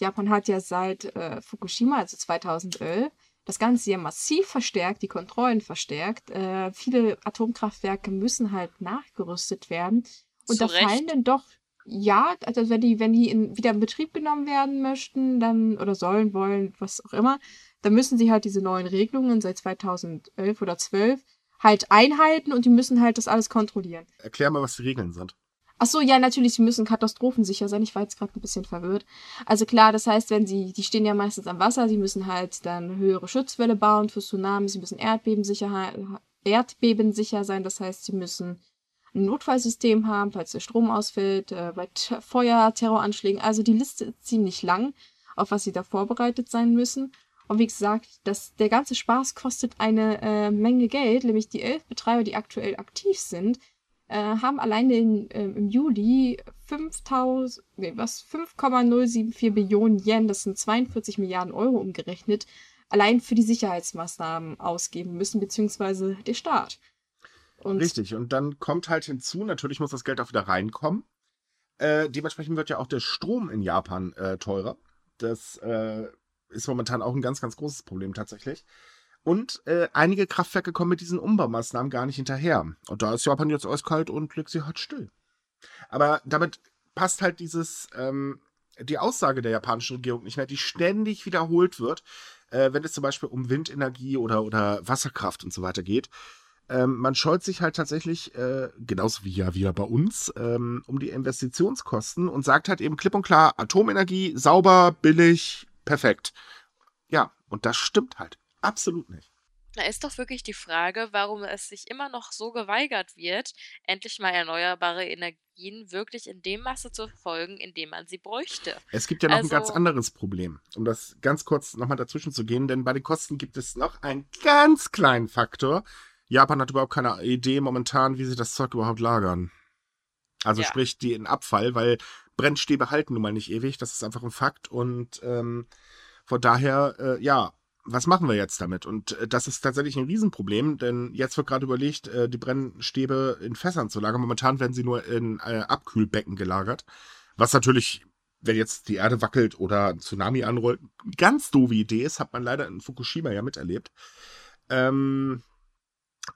Japan hat ja seit äh, Fukushima, also 2011, das Ganze ja massiv verstärkt, die Kontrollen verstärkt. Äh, viele Atomkraftwerke müssen halt nachgerüstet werden. Und Zu da Recht. fallen dann doch, ja, also wenn die, wenn die in, wieder in Betrieb genommen werden möchten, dann oder sollen, wollen, was auch immer, dann müssen sie halt diese neuen Regelungen seit 2011 oder 12 halt einhalten und die müssen halt das alles kontrollieren. Erklär mal, was die Regeln sind. Ach so, ja, natürlich, sie müssen katastrophensicher sein. Ich war jetzt gerade ein bisschen verwirrt. Also klar, das heißt, wenn sie, die stehen ja meistens am Wasser, sie müssen halt dann höhere Schutzwelle bauen für Tsunami, sie müssen Erdbebensicher, Erdbebensicher sein, das heißt, sie müssen ein Notfallsystem haben, falls der Strom ausfällt, äh, bei Feuer, Terroranschlägen. Also die Liste ist ziemlich lang, auf was sie da vorbereitet sein müssen. Und wie gesagt, das, der ganze Spaß kostet eine äh, Menge Geld, nämlich die elf Betreiber, die aktuell aktiv sind, äh, haben alleine in, äh, im Juli 5000, nee, was, 5,074 Billionen Yen, das sind 42 Milliarden Euro umgerechnet, allein für die Sicherheitsmaßnahmen ausgeben müssen, beziehungsweise der Staat. Und Richtig, und dann kommt halt hinzu, natürlich muss das Geld auch wieder reinkommen. Äh, dementsprechend wird ja auch der Strom in Japan äh, teurer. Das äh, ist momentan auch ein ganz, ganz großes Problem tatsächlich. Und äh, einige Kraftwerke kommen mit diesen Umbaumaßnahmen gar nicht hinterher. Und da ist Japan jetzt eiskalt und legt sie halt still. Aber damit passt halt dieses, ähm, die Aussage der japanischen Regierung nicht mehr, die ständig wiederholt wird, äh, wenn es zum Beispiel um Windenergie oder, oder Wasserkraft und so weiter geht. Ähm, man scheut sich halt tatsächlich, äh, genauso wie ja wieder bei uns, ähm, um die Investitionskosten und sagt halt eben klipp und klar, Atomenergie, sauber, billig, perfekt. Ja, und das stimmt halt. Absolut nicht. Da ist doch wirklich die Frage, warum es sich immer noch so geweigert wird, endlich mal erneuerbare Energien wirklich in dem Maße zu folgen, in dem man sie bräuchte. Es gibt ja noch also, ein ganz also anderes Problem, um das ganz kurz nochmal dazwischen zu gehen, denn bei den Kosten gibt es noch einen ganz kleinen Faktor. Japan hat überhaupt keine Idee momentan, wie sie das Zeug überhaupt lagern. Also ja. sprich, die in Abfall, weil Brennstäbe halten nun mal nicht ewig, das ist einfach ein Fakt und ähm, von daher, äh, ja, was machen wir jetzt damit? Und äh, das ist tatsächlich ein Riesenproblem, denn jetzt wird gerade überlegt, äh, die Brennstäbe in Fässern zu lagern. Momentan werden sie nur in äh, Abkühlbecken gelagert. Was natürlich, wenn jetzt die Erde wackelt oder ein Tsunami anrollt, ganz doofe Idee ist, hat man leider in Fukushima ja miterlebt. Ähm,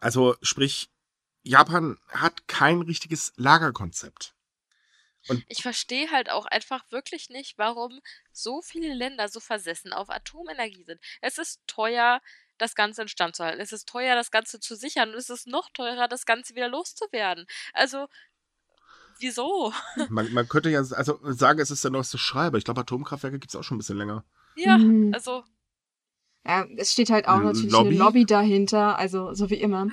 also sprich, Japan hat kein richtiges Lagerkonzept. Und ich verstehe halt auch einfach wirklich nicht, warum so viele Länder so versessen auf Atomenergie sind. Es ist teuer, das Ganze in Stand zu halten. Es ist teuer, das Ganze zu sichern. Und es ist noch teurer, das Ganze wieder loszuwerden. Also, wieso? Man, man könnte ja also sagen, es ist der neueste Schreiber. Ich glaube, Atomkraftwerke gibt es auch schon ein bisschen länger. Ja, mhm. also ja, es steht halt auch natürlich Lobby? eine Lobby dahinter, also so wie immer.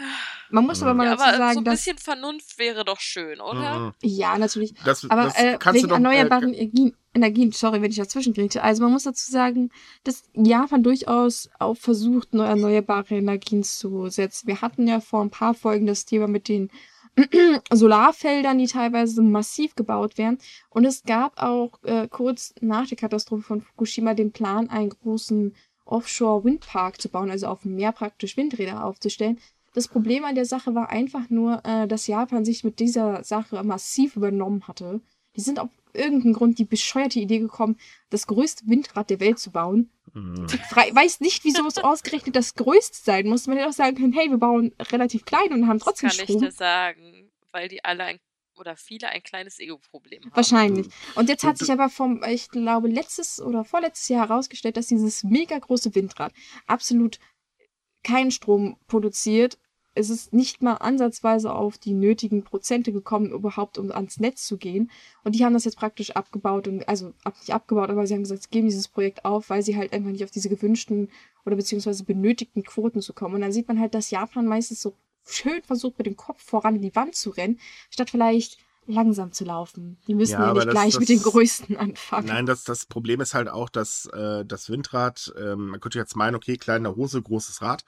Man muss aber mal ja, dazu aber sagen, so ein bisschen Vernunft wäre doch schön, oder? Mhm. Ja, natürlich. Das, aber das äh, wegen doch, erneuerbaren äh, Energien, sorry, wenn ich dazwischen kriege. Also man muss dazu sagen, dass Japan durchaus auch versucht, neue erneuerbare Energien zu setzen. Wir hatten ja vor ein paar Folgen das Thema mit den Solarfeldern, die teilweise massiv gebaut werden. Und es gab auch äh, kurz nach der Katastrophe von Fukushima den Plan, einen großen Offshore-Windpark zu bauen, also auf dem Meer praktisch Windräder aufzustellen. Das Problem an der Sache war einfach nur, äh, dass Japan sich mit dieser Sache massiv übernommen hatte. Die sind auf irgendeinen Grund die bescheuerte Idee gekommen, das größte Windrad der Welt zu bauen. Mhm. Ich frei- weiß nicht, wieso es ausgerechnet das größte sein muss. Man hätte auch sagen können, hey, wir bauen relativ klein und haben Das trotzdem kann ich Strom. dir sagen, weil die alle ein, oder viele ein kleines Ego-Problem haben. Wahrscheinlich. Und jetzt hat sich aber vom, ich glaube, letztes oder vorletztes Jahr herausgestellt, dass dieses mega große Windrad absolut keinen Strom produziert. Es ist nicht mal ansatzweise auf die nötigen Prozente gekommen, überhaupt um ans Netz zu gehen. Und die haben das jetzt praktisch abgebaut und, also ab, nicht abgebaut, aber sie haben gesagt, sie geben dieses Projekt auf, weil sie halt einfach nicht auf diese gewünschten oder beziehungsweise benötigten Quoten zu kommen. Und dann sieht man halt, dass Japan meistens so schön versucht, mit dem Kopf voran in die Wand zu rennen, statt vielleicht langsam zu laufen. Die müssen Ja, ja, nicht das- gleich das- mit den Größten anfangen. Nein, das, das Problem ist halt auch, dass äh, das Windrad, ähm, man könnte jetzt meinen, okay, kleine Hose, großes Rad,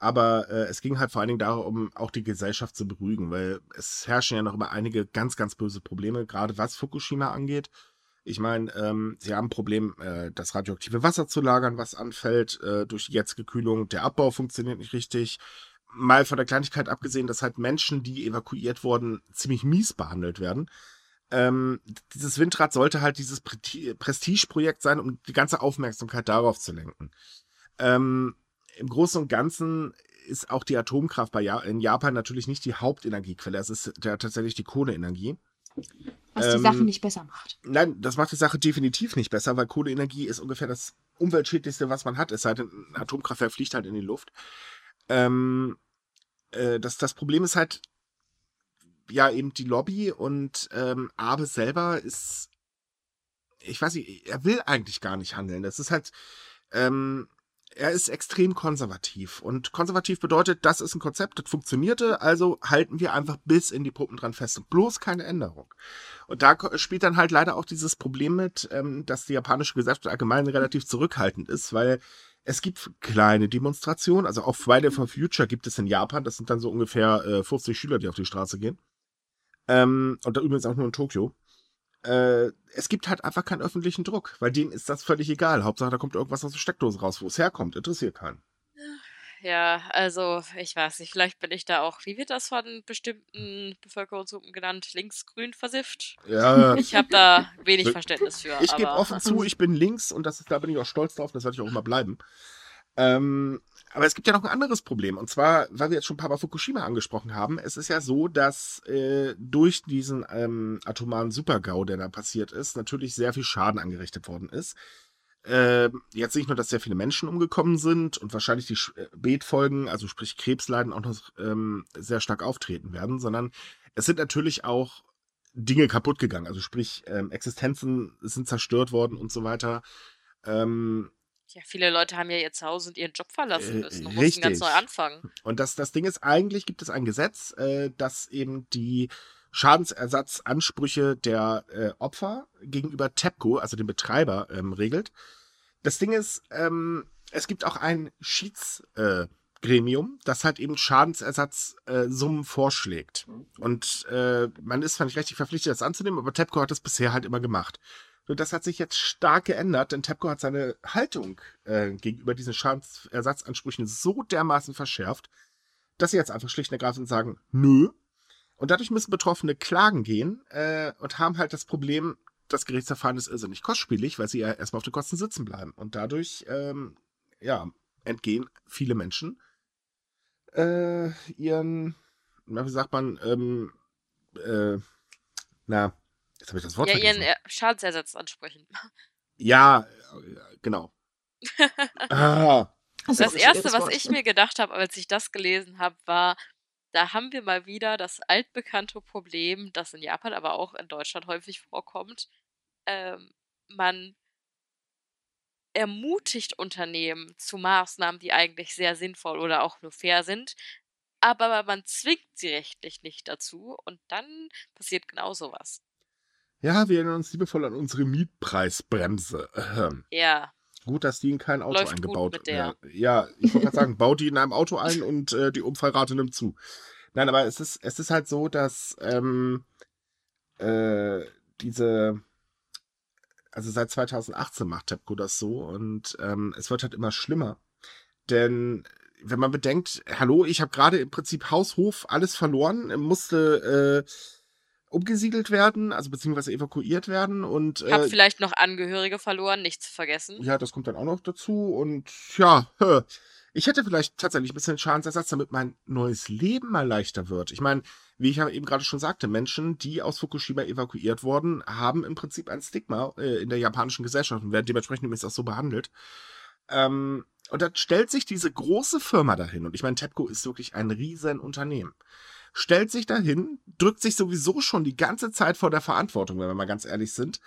aber äh, es ging halt vor allen Dingen darum, auch die Gesellschaft zu beruhigen, weil es herrschen ja noch immer einige ganz, ganz böse Probleme, gerade was Fukushima angeht. Ich meine, ähm, sie haben ein Problem, äh, das radioaktive Wasser zu lagern, was anfällt äh, durch die jetzige Kühlung. Der Abbau funktioniert nicht richtig. Mal von der Kleinigkeit abgesehen, dass halt Menschen, die evakuiert wurden, ziemlich mies behandelt werden. Ähm, dieses Windrad sollte halt dieses Prestigeprojekt sein, um die ganze Aufmerksamkeit darauf zu lenken. Ähm, Im Großen und Ganzen ist auch die Atomkraft bei ja in Japan natürlich nicht die Hauptenergiequelle. Es ist ja tatsächlich die Kohleenergie. was die ähm, Sache nicht besser macht. Nein, das macht die Sache definitiv nicht besser, weil Kohleenergie ist ungefähr das umweltschädlichste, was man hat. Es sei denn, ein Atomkraftwerk fliegt halt in die Luft. Ähm, äh, das, das Problem ist halt, ja, eben die Lobby und ähm, Abe selber ist, ich weiß nicht, er will eigentlich gar nicht handeln. Das ist halt, ähm, er ist extrem konservativ. Und konservativ bedeutet, das ist ein Konzept, das funktionierte, also halten wir einfach bis in die Puppen dran fest und bloß keine Änderung. Und da spielt dann halt leider auch dieses Problem mit, ähm, dass die japanische Gesellschaft allgemein relativ zurückhaltend ist, weil es gibt kleine Demonstrationen, also auch Friday for Future gibt es in Japan, das sind dann so ungefähr äh, 50 Schüler, die auf die Straße gehen. Ähm, und da übrigens auch nur in Tokio. Äh, es gibt halt einfach keinen öffentlichen Druck, weil denen ist das völlig egal. Hauptsache, da kommt irgendwas aus der Steckdose raus, wo es herkommt, interessiert keinen. Ja, also ich weiß nicht, vielleicht bin ich da auch, wie wird das von bestimmten Bevölkerungsgruppen genannt, linksgrün versifft? Ja, Ich habe da wenig Verständnis für. Ich gebe offen zu, ich bin links und das da bin ich auch stolz drauf, das werde ich auch immer bleiben. Ähm, aber es gibt ja noch ein anderes Problem und zwar, weil wir jetzt schon ein paar Mal Fukushima angesprochen haben, es ist ja so, dass äh, durch diesen ähm, atomaren Supergau, der da passiert ist, natürlich sehr viel Schaden angerichtet worden ist. Ähm, jetzt nicht nur, dass sehr viele Menschen umgekommen sind und wahrscheinlich die äh, Beetfolgen, also sprich Krebsleiden, auch noch ähm, sehr stark auftreten werden, sondern es sind natürlich auch Dinge kaputt gegangen. Also sprich, ähm, Existenzen sind zerstört worden und so weiter. Ähm, Ja, viele Leute haben ja ihr Zuhause und ihren Job verlassen Äh, müssen und mussten ganz neu anfangen. und das, das Ding ist, eigentlich gibt es ein Gesetz, äh, das eben die Schadensersatzansprüche der äh, Opfer gegenüber TEPCO, also dem Betreiber, ähm, regelt. Das Ding ist, ähm, es gibt auch ein Schiedsgremium, äh, das halt eben Schadensersatzsummen äh, vorschlägt. Und äh, man ist zwar nicht richtig verpflichtet, das anzunehmen, aber TEPCO hat das bisher halt immer gemacht. Und das hat sich jetzt stark geändert, denn TEPCO hat seine Haltung äh, gegenüber diesen Schadensersatzansprüchen so dermaßen verschärft, dass sie jetzt einfach schlicht und ergreifend sagen, nö. Und dadurch müssen Betroffene klagen gehen äh, und haben halt das Problem, das Gerichtsverfahren ist irrsinnig kostspielig, weil sie ja erstmal auf den Kosten sitzen bleiben. Und dadurch, ähm, ja, entgehen viele Menschen äh, ihren, na, wie sagt man, ähm, äh, na, jetzt habe ich das Wort Ja, ihren vergessen. äh, Schadensersatzansprüchen. Ja, äh, genau. ah, Das, Das erste, was ich mir gedacht habe, als ich das gelesen habe, war, da haben wir mal wieder das altbekannte Problem, das in Japan, aber auch in Deutschland häufig vorkommt. Ähm, man ermutigt Unternehmen zu Maßnahmen, die eigentlich sehr sinnvoll oder auch nur fair sind, aber man zwingt sie rechtlich nicht dazu und dann passiert genau sowas. ja, wir erinnern uns liebevoll an unsere Mietpreisbremse. Ja, Gut, dass die in kein Auto Läuft eingebaut der. äh, Ja, ich wollte gerade sagen, baut die in einem Auto ein und äh, die Unfallrate nimmt zu. Nein, aber es ist, es ist halt so, dass ähm, äh, diese, also seit 2018 macht TEPCO das so und ähm, es wird halt immer schlimmer. Denn wenn man bedenkt, hallo, ich habe gerade im Prinzip Haus, Hof, alles verloren, musste äh, umgesiedelt werden, also beziehungsweise evakuiert werden und äh, hab vielleicht noch Angehörige verloren, nicht zu vergessen. Ja, das kommt dann auch noch dazu und ja, ich hätte vielleicht tatsächlich ein bisschen Schadensersatz, damit mein neues Leben mal leichter wird. Ich meine, wie ich ja eben gerade schon sagte, Menschen, die aus Fukushima evakuiert wurden, haben im Prinzip ein Stigma äh, in der japanischen Gesellschaft und werden dementsprechend übrigens auch so behandelt. Ähm, und dann stellt sich diese große Firma dahin, und ich meine, TEPCO ist wirklich ein Riesenunternehmen, stellt sich dahin, drückt sich sowieso schon die ganze Zeit vor der Verantwortung, wenn wir mal ganz ehrlich sind,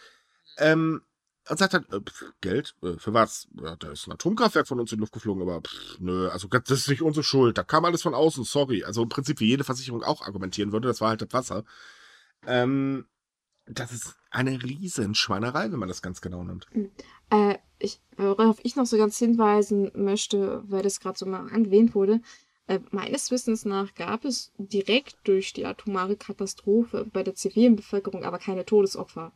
ähm, und sagt dann, äh, Geld, äh, für was? Ja, da ist ein Atomkraftwerk von uns in die Luft geflogen, aber pff, nö, also das ist nicht unsere Schuld, da kam alles von außen, sorry. Also im Prinzip wie jede Versicherung auch argumentieren würde, das war halt das Wasser. Ähm, das ist eine riesen Schweinerei, wenn man das ganz genau nimmt. Hm. Äh, ich, worauf ich noch so ganz hinweisen möchte, weil das gerade so mal erwähnt wurde, äh, meines Wissens nach gab es direkt durch die atomare Katastrophe bei der zivilen Bevölkerung aber keine Todesopfer.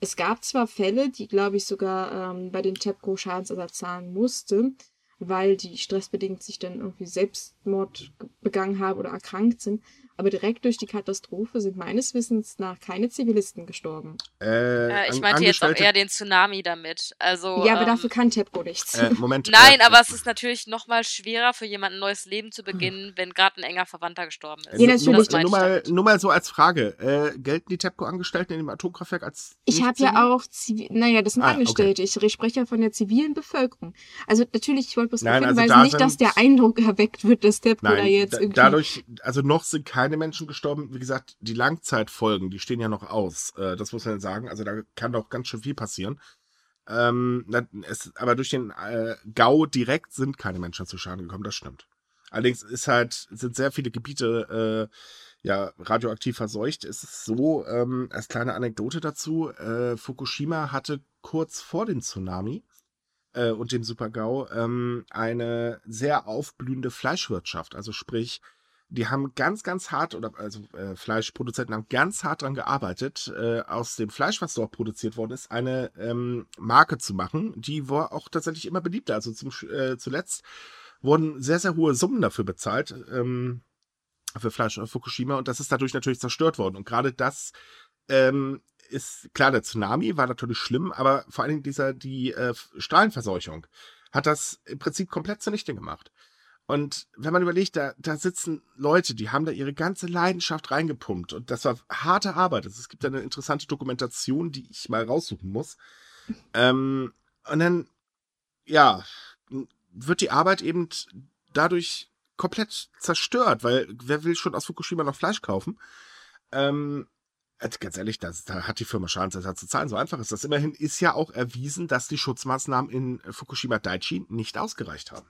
Es gab zwar Fälle, die, glaube ich, sogar ähm, bei den TEPCO Schadensersatz zahlen musste, weil die stressbedingt sich dann irgendwie Selbstmord begangen haben oder erkrankt sind, aber direkt durch die Katastrophe sind meines Wissens nach keine Zivilisten gestorben. Äh, äh, ich meinte jetzt auch eher den Tsunami damit. Also, ja, aber ähm, dafür kann TEPCO nichts. Äh, Moment. Nein, äh, aber es ist natürlich noch mal schwerer für jemanden ein neues Leben zu beginnen, hm. wenn gerade ein enger Verwandter gestorben ist. Ja, natürlich. Nur, nur, mal, nur mal so als Frage. Äh, gelten die TEPCO-Angestellten in dem Atomkraftwerk als Ich habe ja auch, Zivi naja, das sind ah, Angestellte. Okay. Ich spreche ja von der zivilen Bevölkerung. Also natürlich, ich wollte bloß darauf also hinweisen, also da nicht, dass der Eindruck erweckt wird, dass TEPCO Nein, da jetzt irgendwie... Dadurch, also noch sind keine keine Menschen gestorben. Wie gesagt, die Langzeitfolgen, die stehen ja noch aus. Äh, das muss man sagen. Also da kann doch ganz schön viel passieren. Ähm, es, aber durch den äh, Gau direkt sind keine Menschen zu Schaden gekommen, das stimmt. Allerdings ist halt, sind sehr viele Gebiete äh, ja radioaktiv verseucht. Es ist so, ähm, als kleine Anekdote dazu, äh, Fukushima hatte kurz vor dem Tsunami äh, und dem Super-GAU ähm, eine sehr aufblühende Fleischwirtschaft. Also sprich, die haben ganz, ganz hart, oder also äh, Fleischproduzenten haben ganz hart daran gearbeitet, äh, aus dem Fleisch, was dort produziert worden ist, eine ähm, Marke zu machen. Die war auch tatsächlich immer beliebter. Also zum, äh, zuletzt wurden sehr, sehr hohe Summen dafür bezahlt, ähm, für Fleisch auf Fukushima, und das ist dadurch natürlich zerstört worden. Und gerade das ähm, ist, klar, der Tsunami war natürlich schlimm, aber vor allen Dingen dieser, die äh, Strahlenverseuchung hat das im Prinzip komplett zunichte gemacht. Und wenn man überlegt, da, da sitzen Leute, die haben da ihre ganze Leidenschaft reingepumpt. Und das war harte Arbeit. Also es gibt eine interessante Dokumentation, die ich mal raussuchen muss. Ähm, und dann, ja, wird die Arbeit eben dadurch komplett zerstört, weil wer will schon aus Fukushima noch Fleisch kaufen? Ähm, also ganz ehrlich, das, da hat die Firma Schadensersatz zu zahlen. So einfach ist das. Immerhin ist ja auch erwiesen, dass die Schutzmaßnahmen in Fukushima Daiichi nicht ausgereicht haben.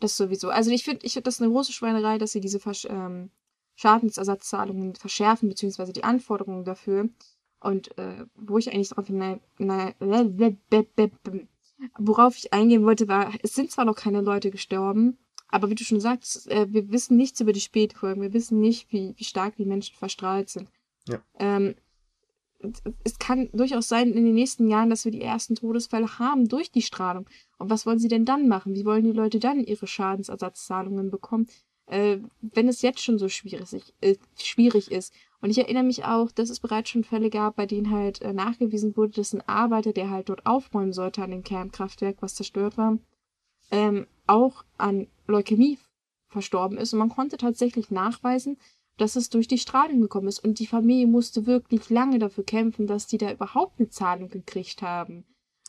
Das sowieso. Also ich finde ich find das eine große Schweinerei, dass sie diese Versch ähm, Schadensersatzzahlungen verschärfen, beziehungsweise die Anforderungen dafür. Und äh, wo ich eigentlich drauf hinein, worauf ich eingehen wollte, war, es sind zwar noch keine Leute gestorben, aber wie du schon sagst, äh, wir wissen nichts über die Spätfolgen. Wir wissen nicht, wie, wie stark die Menschen verstrahlt sind. Ja. Ähm, es kann durchaus sein in den nächsten Jahren, dass wir die ersten Todesfälle haben durch die Strahlung. Und was wollen sie denn dann machen? Wie wollen die Leute dann ihre Schadensersatzzahlungen bekommen, äh, wenn es jetzt schon so schwierig, äh, schwierig ist? Und ich erinnere mich auch, dass es bereits schon Fälle gab, bei denen halt äh, nachgewiesen wurde, dass ein Arbeiter, der halt dort aufräumen sollte an dem Kernkraftwerk, was zerstört war, ähm, auch an Leukämie verstorben ist. Und man konnte tatsächlich nachweisen, dass es durch die Strahlung gekommen ist. Und die Familie musste wirklich lange dafür kämpfen, dass die da überhaupt eine Zahlung gekriegt haben.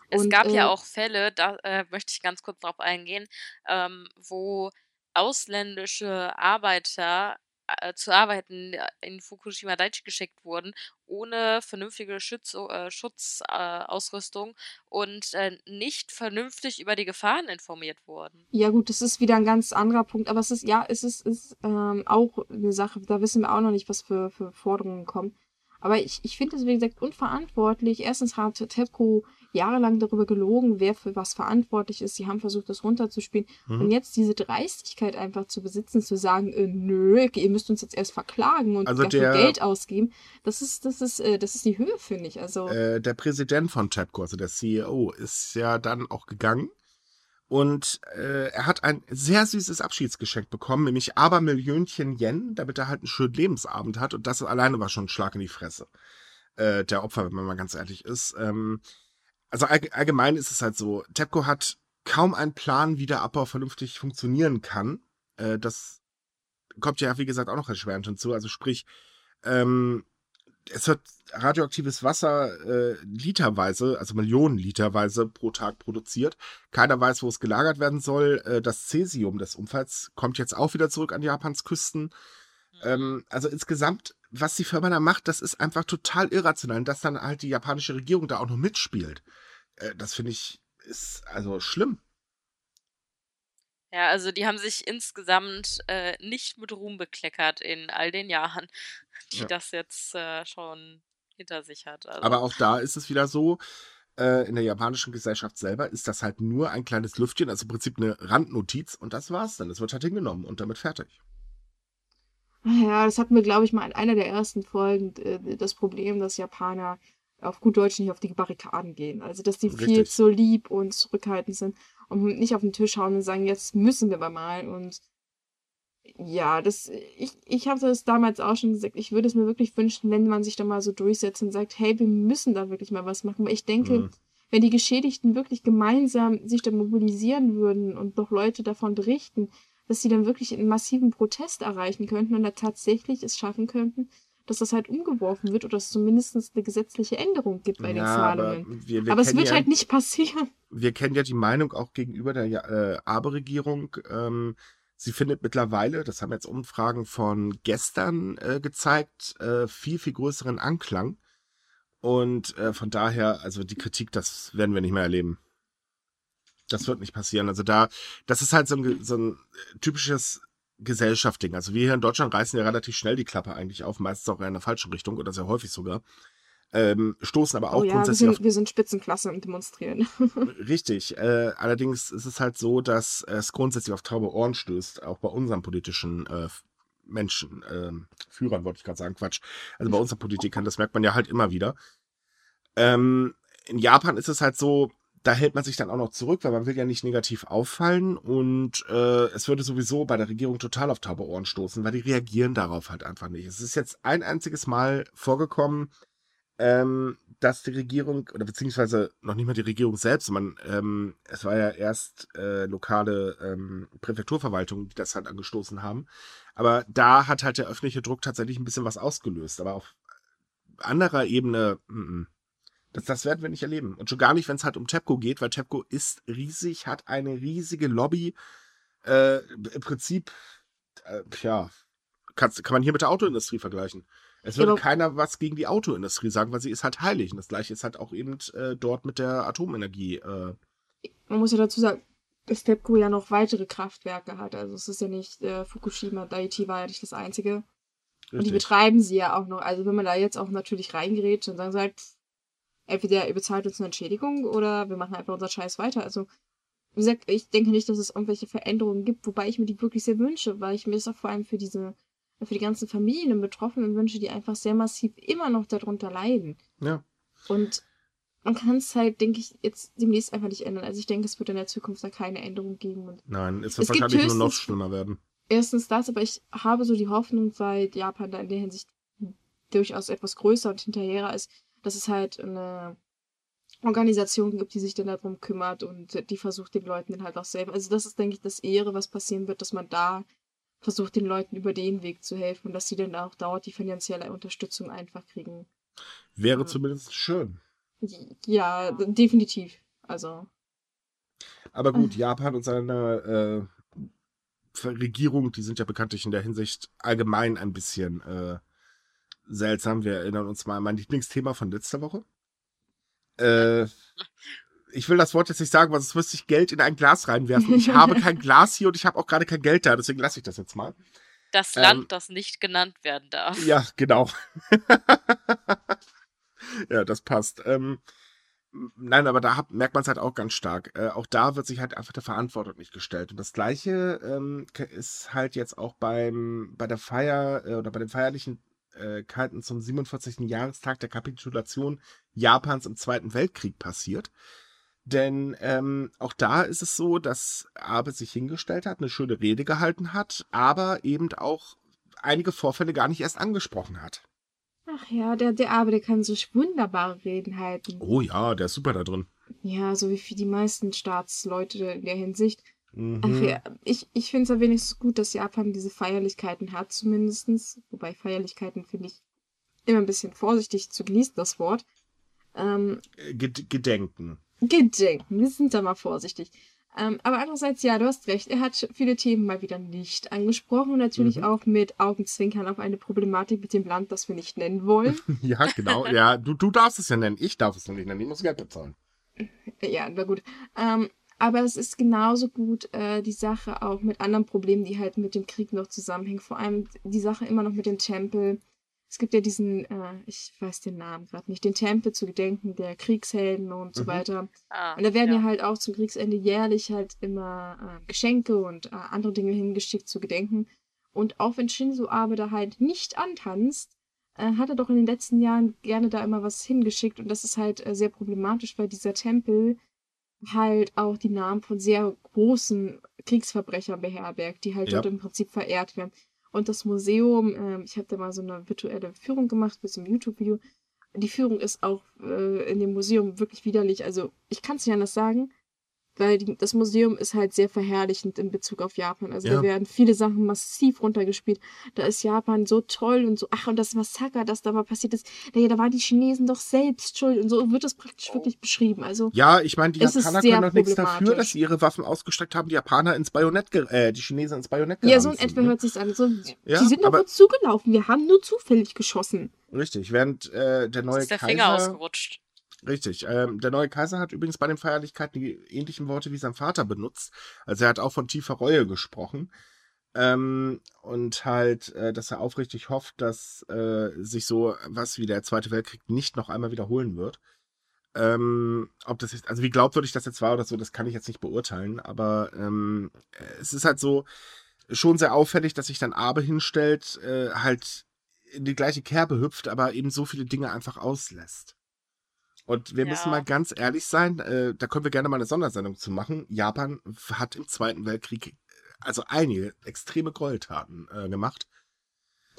Es und, gab äh, ja auch Fälle, da äh, möchte ich ganz kurz drauf eingehen, ähm, wo ausländische Arbeiter äh, zu arbeiten äh, in Fukushima Daiichi geschickt wurden, ohne vernünftige Schutz, äh, Schutzausrüstung und äh, nicht vernünftig über die Gefahren informiert wurden. Ja gut, das ist wieder ein ganz anderer Punkt, aber es ist, ja, es ist, ist ähm, auch eine Sache, da wissen wir auch noch nicht, was für, für Forderungen kommen. Aber ich, ich finde es, wie gesagt, unverantwortlich. Erstens hat TEPCO jahrelang darüber gelogen, wer für was verantwortlich ist. Sie haben versucht, das runterzuspielen. Mhm. Und jetzt diese Dreistigkeit einfach zu besitzen, zu sagen, äh, nö, ihr müsst uns jetzt erst verklagen und also dafür der, Geld ausgeben, das ist, das ist, äh, das ist die Höhe, finde ich. Also, äh, der Präsident von TEPCO, also der CEO, ist ja dann auch gegangen Und äh, er hat ein sehr süßes Abschiedsgeschenk bekommen, nämlich Abermillionchen Yen, damit er halt einen schönen Lebensabend hat. Und das alleine war schon ein Schlag in die Fresse. Äh, der Opfer, wenn man mal ganz ehrlich ist. Ähm, also all, allgemein ist es halt so, TEPCO hat kaum einen Plan, wie der Abbau vernünftig funktionieren kann. Äh, das kommt ja, wie gesagt, auch noch erschwerend hinzu. Also sprich, ähm, es wird radioaktives Wasser äh, literweise, also Millionen literweise pro Tag produziert. Keiner weiß, wo es gelagert werden soll. Äh, das Cäsium des Unfalls kommt jetzt auch wieder zurück an Japans Küsten. Ähm, also insgesamt, was die Firma da macht, das ist einfach total irrational. Und dass dann halt die japanische Regierung da auch noch mitspielt, äh, das finde ich, ist also schlimm. Ja, also die haben sich insgesamt äh, nicht mit Ruhm bekleckert in all den Jahren, die ja. das jetzt äh, schon hinter sich hat. Also. Aber auch da ist es wieder so, äh, in der japanischen Gesellschaft selber ist das halt nur ein kleines Lüftchen, also im Prinzip eine Randnotiz und das war's dann. Es wird halt hingenommen und damit fertig. Ja, das hatten wir, glaube ich, mal in einer der ersten Folgen äh, das Problem, dass Japaner auf gut Deutsch nicht auf die Barrikaden gehen. Also, dass die Richtig. viel zu lieb und zurückhaltend sind und nicht auf den Tisch hauen und sagen, jetzt müssen wir mal. Und ja, das, ich, ich habe das damals auch schon gesagt, ich würde es mir wirklich wünschen, wenn man sich da mal so durchsetzt und sagt, hey, wir müssen da wirklich mal was machen. Weil ich denke, mhm. wenn die Geschädigten wirklich gemeinsam sich da mobilisieren würden und doch Leute davon berichten, dass sie dann wirklich einen massiven Protest erreichen könnten und da tatsächlich es schaffen könnten, dass das halt umgeworfen wird oder es zumindest eine gesetzliche Änderung gibt bei ja, den Zahlungen. Aber, wir, wir aber es wird ja, halt nicht passieren. Wir kennen ja die Meinung auch gegenüber der äh, Abe-Regierung. Ähm, sie findet mittlerweile, das haben jetzt Umfragen von gestern äh, gezeigt, äh, viel, viel größeren Anklang. Und äh, von daher, also die Kritik, das werden wir nicht mehr erleben. Das wird nicht passieren. Also da, das ist halt so ein, so ein typisches Gesellschaftsding. Also wir hier in Deutschland reißen ja relativ schnell die Klappe eigentlich auf, meistens auch in der falschen Richtung oder sehr häufig sogar. Ähm, stoßen aber auch oh ja, grundsätzlich. Wir sind, wir sind Spitzenklasse und demonstrieren. Richtig. Äh, allerdings ist es halt so, dass es grundsätzlich auf taube Ohren stößt, auch bei unseren politischen äh, Menschen, äh, Führern wollte ich gerade sagen, Quatsch. Also bei unseren Politikern, das merkt man ja halt immer wieder. Ähm, in Japan ist es halt so, da hält man sich dann auch noch zurück, weil man will ja nicht negativ auffallen und äh, es würde sowieso bei der Regierung total auf taube Ohren stoßen, weil die reagieren darauf halt einfach nicht. Es ist jetzt ein einziges Mal vorgekommen, ähm, dass die Regierung, oder beziehungsweise noch nicht mal die Regierung selbst, sondern ähm, es war ja erst äh, lokale ähm, Präfekturverwaltungen, die das halt angestoßen haben. Aber da hat halt der öffentliche Druck tatsächlich ein bisschen was ausgelöst. Aber auf anderer Ebene, m -m. Das, das werden wir nicht erleben. Und schon gar nicht, wenn es halt um TEPCO geht, weil TEPCO ist riesig, hat eine riesige Lobby. Äh, Im Prinzip, äh, ja, kann, man hier mit der Autoindustrie vergleichen. Es würde ja, keiner was gegen die Autoindustrie sagen, weil sie ist halt heilig. Und das gleiche ist halt auch eben äh, dort mit der Atomenergie. Äh. Man muss ja dazu sagen, dass TEPCO ja noch weitere Kraftwerke hat. Also es ist ja nicht, äh, Fukushima, Daiichi war ja nicht das einzige. Richtig. Und die betreiben sie ja auch noch. Also wenn man da jetzt auch natürlich reingerät, dann sagen sie halt, entweder ihr bezahlt uns eine Entschädigung oder wir machen einfach unseren Scheiß weiter. Also, wie gesagt, ich denke nicht, dass es irgendwelche Veränderungen gibt, wobei ich mir die wirklich sehr wünsche, weil ich mir das auch vor allem für diese, für die ganzen Familien und Betroffenen wünsche, die einfach sehr massiv immer noch darunter leiden. Ja. Und man kann es halt, denke ich, jetzt demnächst einfach nicht ändern. Also ich denke, es wird in der Zukunft da keine Änderung geben. Und Nein, es wird es wahrscheinlich nur noch schlimmer werden. Erstens das, aber ich habe so die Hoffnung, weil Japan da in der Hinsicht durchaus etwas größer und hinterherer ist, dass es halt eine Organisation gibt, die sich dann darum kümmert und die versucht den Leuten dann halt auch selber. Also das ist, denke ich, das Ehre, was passieren wird, dass man da versucht, den Leuten über den Weg zu helfen und dass sie dann auch dauert die finanzielle Unterstützung einfach kriegen. Wäre ja. zumindest schön. Ja, definitiv. Also. Aber gut, Japan und seine äh, Regierung, die sind ja bekanntlich in der Hinsicht allgemein ein bisschen äh, seltsam. Wir erinnern uns mal an mein Lieblingsthema von letzter Woche. Äh, ich will das Wort jetzt nicht sagen, weil sonst müsste ich Geld in ein Glas reinwerfen. Ich habe kein Glas hier und ich habe auch gerade kein Geld da, deswegen lasse ich das jetzt mal. Das Land, ähm, das nicht genannt werden darf. Ja, genau. ja, das passt. Ähm, nein, aber da hab, merkt man es halt auch ganz stark. Äh, auch da wird sich halt einfach der Verantwortung nicht gestellt. Und das Gleiche ähm, ist halt jetzt auch beim, bei der Feier äh, oder bei den feierlichen Kalten zum 47. Jahrestag der Kapitulation Japans im Zweiten Weltkrieg passiert. Denn ähm, auch da ist es so, dass Abe sich hingestellt hat, eine schöne Rede gehalten hat, aber eben auch einige Vorfälle gar nicht erst angesprochen hat. Ach ja, der, der Abe, der kann so wunderbare Reden halten. Oh ja, der ist super da drin. Ja, so wie für die meisten Staatsleute in der Hinsicht. Mhm. Ach ja, ich, ich finde es ja wenigstens gut, dass Japan diese Feierlichkeiten hat, zumindestens. Wobei Feierlichkeiten finde ich immer ein bisschen vorsichtig zu genießen, das Wort. Ähm, Ged Gedenken. Gedenken, wir sind da mal vorsichtig. Ähm, aber andererseits, ja, du hast recht, er hat viele Themen mal wieder nicht angesprochen und natürlich Mhm. auch mit Augenzwinkern auf eine Problematik mit dem Land, das wir nicht nennen wollen. Ja, genau. Ja, du, du darfst es ja nennen. Ich darf es noch nicht nennen. Ich muss Geld bezahlen. Ja, na gut. Ähm, aber es ist genauso gut äh, die Sache auch mit anderen Problemen, die halt mit dem Krieg noch zusammenhängen. Vor allem die Sache immer noch mit dem Tempel. Es gibt ja diesen, äh, ich weiß den Namen gerade nicht, den Tempel zu gedenken der Kriegshelden und so Mhm. weiter. Ah, Und da werden ja. ja. halt auch zum Kriegsende jährlich halt immer äh, Geschenke und äh, andere Dinge hingeschickt zu gedenken. Und auch wenn Shinzo Abe da halt nicht antanzt, äh, hat er doch in den letzten Jahren gerne da immer was hingeschickt. Und das ist halt äh, sehr problematisch, weil dieser Tempel halt auch die Namen von sehr großen Kriegsverbrechern beherbergt, die halt Ja. dort im Prinzip verehrt werden. Und das Museum, ähm, ich habe da mal so eine virtuelle Führung gemacht mit so einem YouTube-Video. Die Führung ist auch äh, in dem Museum wirklich widerlich. Also ich kann es nicht anders sagen, weil die, das Museum ist halt sehr verherrlichend in Bezug auf Japan. Also Ja. da werden viele Sachen massiv runtergespielt. Da ist Japan so toll und so, ach und das Massaker, das da mal passiert ist, naja, da waren die Chinesen doch selbst schuld und so wird das praktisch wirklich beschrieben. Also Ja, ich meine, die Japaner können doch nichts dafür, dass sie ihre Waffen ausgestreckt haben, die Japaner ins Bajonett, äh, die Chinesen ins Bajonett ja, so in etwa ne? hört sich's an. So, Ja, die sind doch aber- nur zugelaufen, wir haben nur zufällig geschossen. Richtig, während äh, der Uns neue ist der Kaiser... Finger ausgerutscht. Richtig. Ähm, der neue Kaiser hat übrigens bei den Feierlichkeiten die ähnlichen Worte wie sein Vater benutzt. Also er hat auch von tiefer Reue gesprochen. Ähm, und halt, äh, dass er aufrichtig hofft, dass äh, sich so was wie der Zweite Weltkrieg nicht noch einmal wiederholen wird. Ähm, ob das jetzt, also wie glaubwürdig das jetzt war oder so, das kann ich jetzt nicht beurteilen, aber ähm, es ist halt so schon sehr auffällig, dass sich dann Abe hinstellt, äh, halt in die gleiche Kerbe hüpft, aber eben so viele Dinge einfach auslässt. Und wir Ja. müssen mal ganz ehrlich sein, äh, da können wir gerne mal eine Sondersendung zu machen. Japan hat im Zweiten Weltkrieg also einige extreme Gräueltaten äh, gemacht.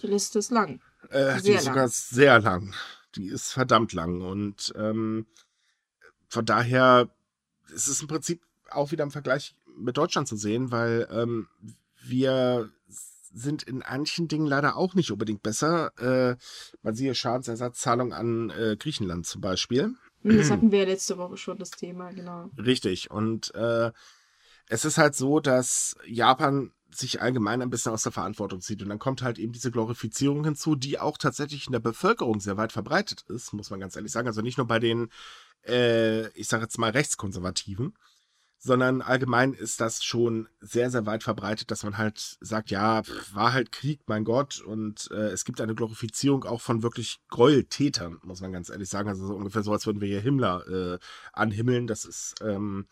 Die Liste ist lang. Äh, die ist lang. sogar sehr lang. Die ist verdammt lang. Und ähm, von daher ist es im Prinzip auch wieder im Vergleich mit Deutschland zu sehen, weil ähm, wir sind in manchen Dingen leider auch nicht unbedingt besser. Äh, man siehe Schadensersatzzahlung an äh, Griechenland zum Beispiel. Das hatten wir ja letzte Woche schon, das Thema, genau. Richtig. Und äh, es ist halt so, dass Japan sich allgemein ein bisschen aus der Verantwortung zieht. Und dann kommt halt eben diese Glorifizierung hinzu, die auch tatsächlich in der Bevölkerung sehr weit verbreitet ist, muss man ganz ehrlich sagen. Also nicht nur bei den, äh, ich sage jetzt mal, Rechtskonservativen, sondern allgemein ist das schon sehr, sehr weit verbreitet, dass man halt sagt, ja, war halt Krieg, mein Gott, und äh, es gibt eine Glorifizierung auch von wirklich Gräueltätern, muss man ganz ehrlich sagen. Also so ungefähr so, als würden wir hier Himmler äh, anhimmeln. Das ist, ähm,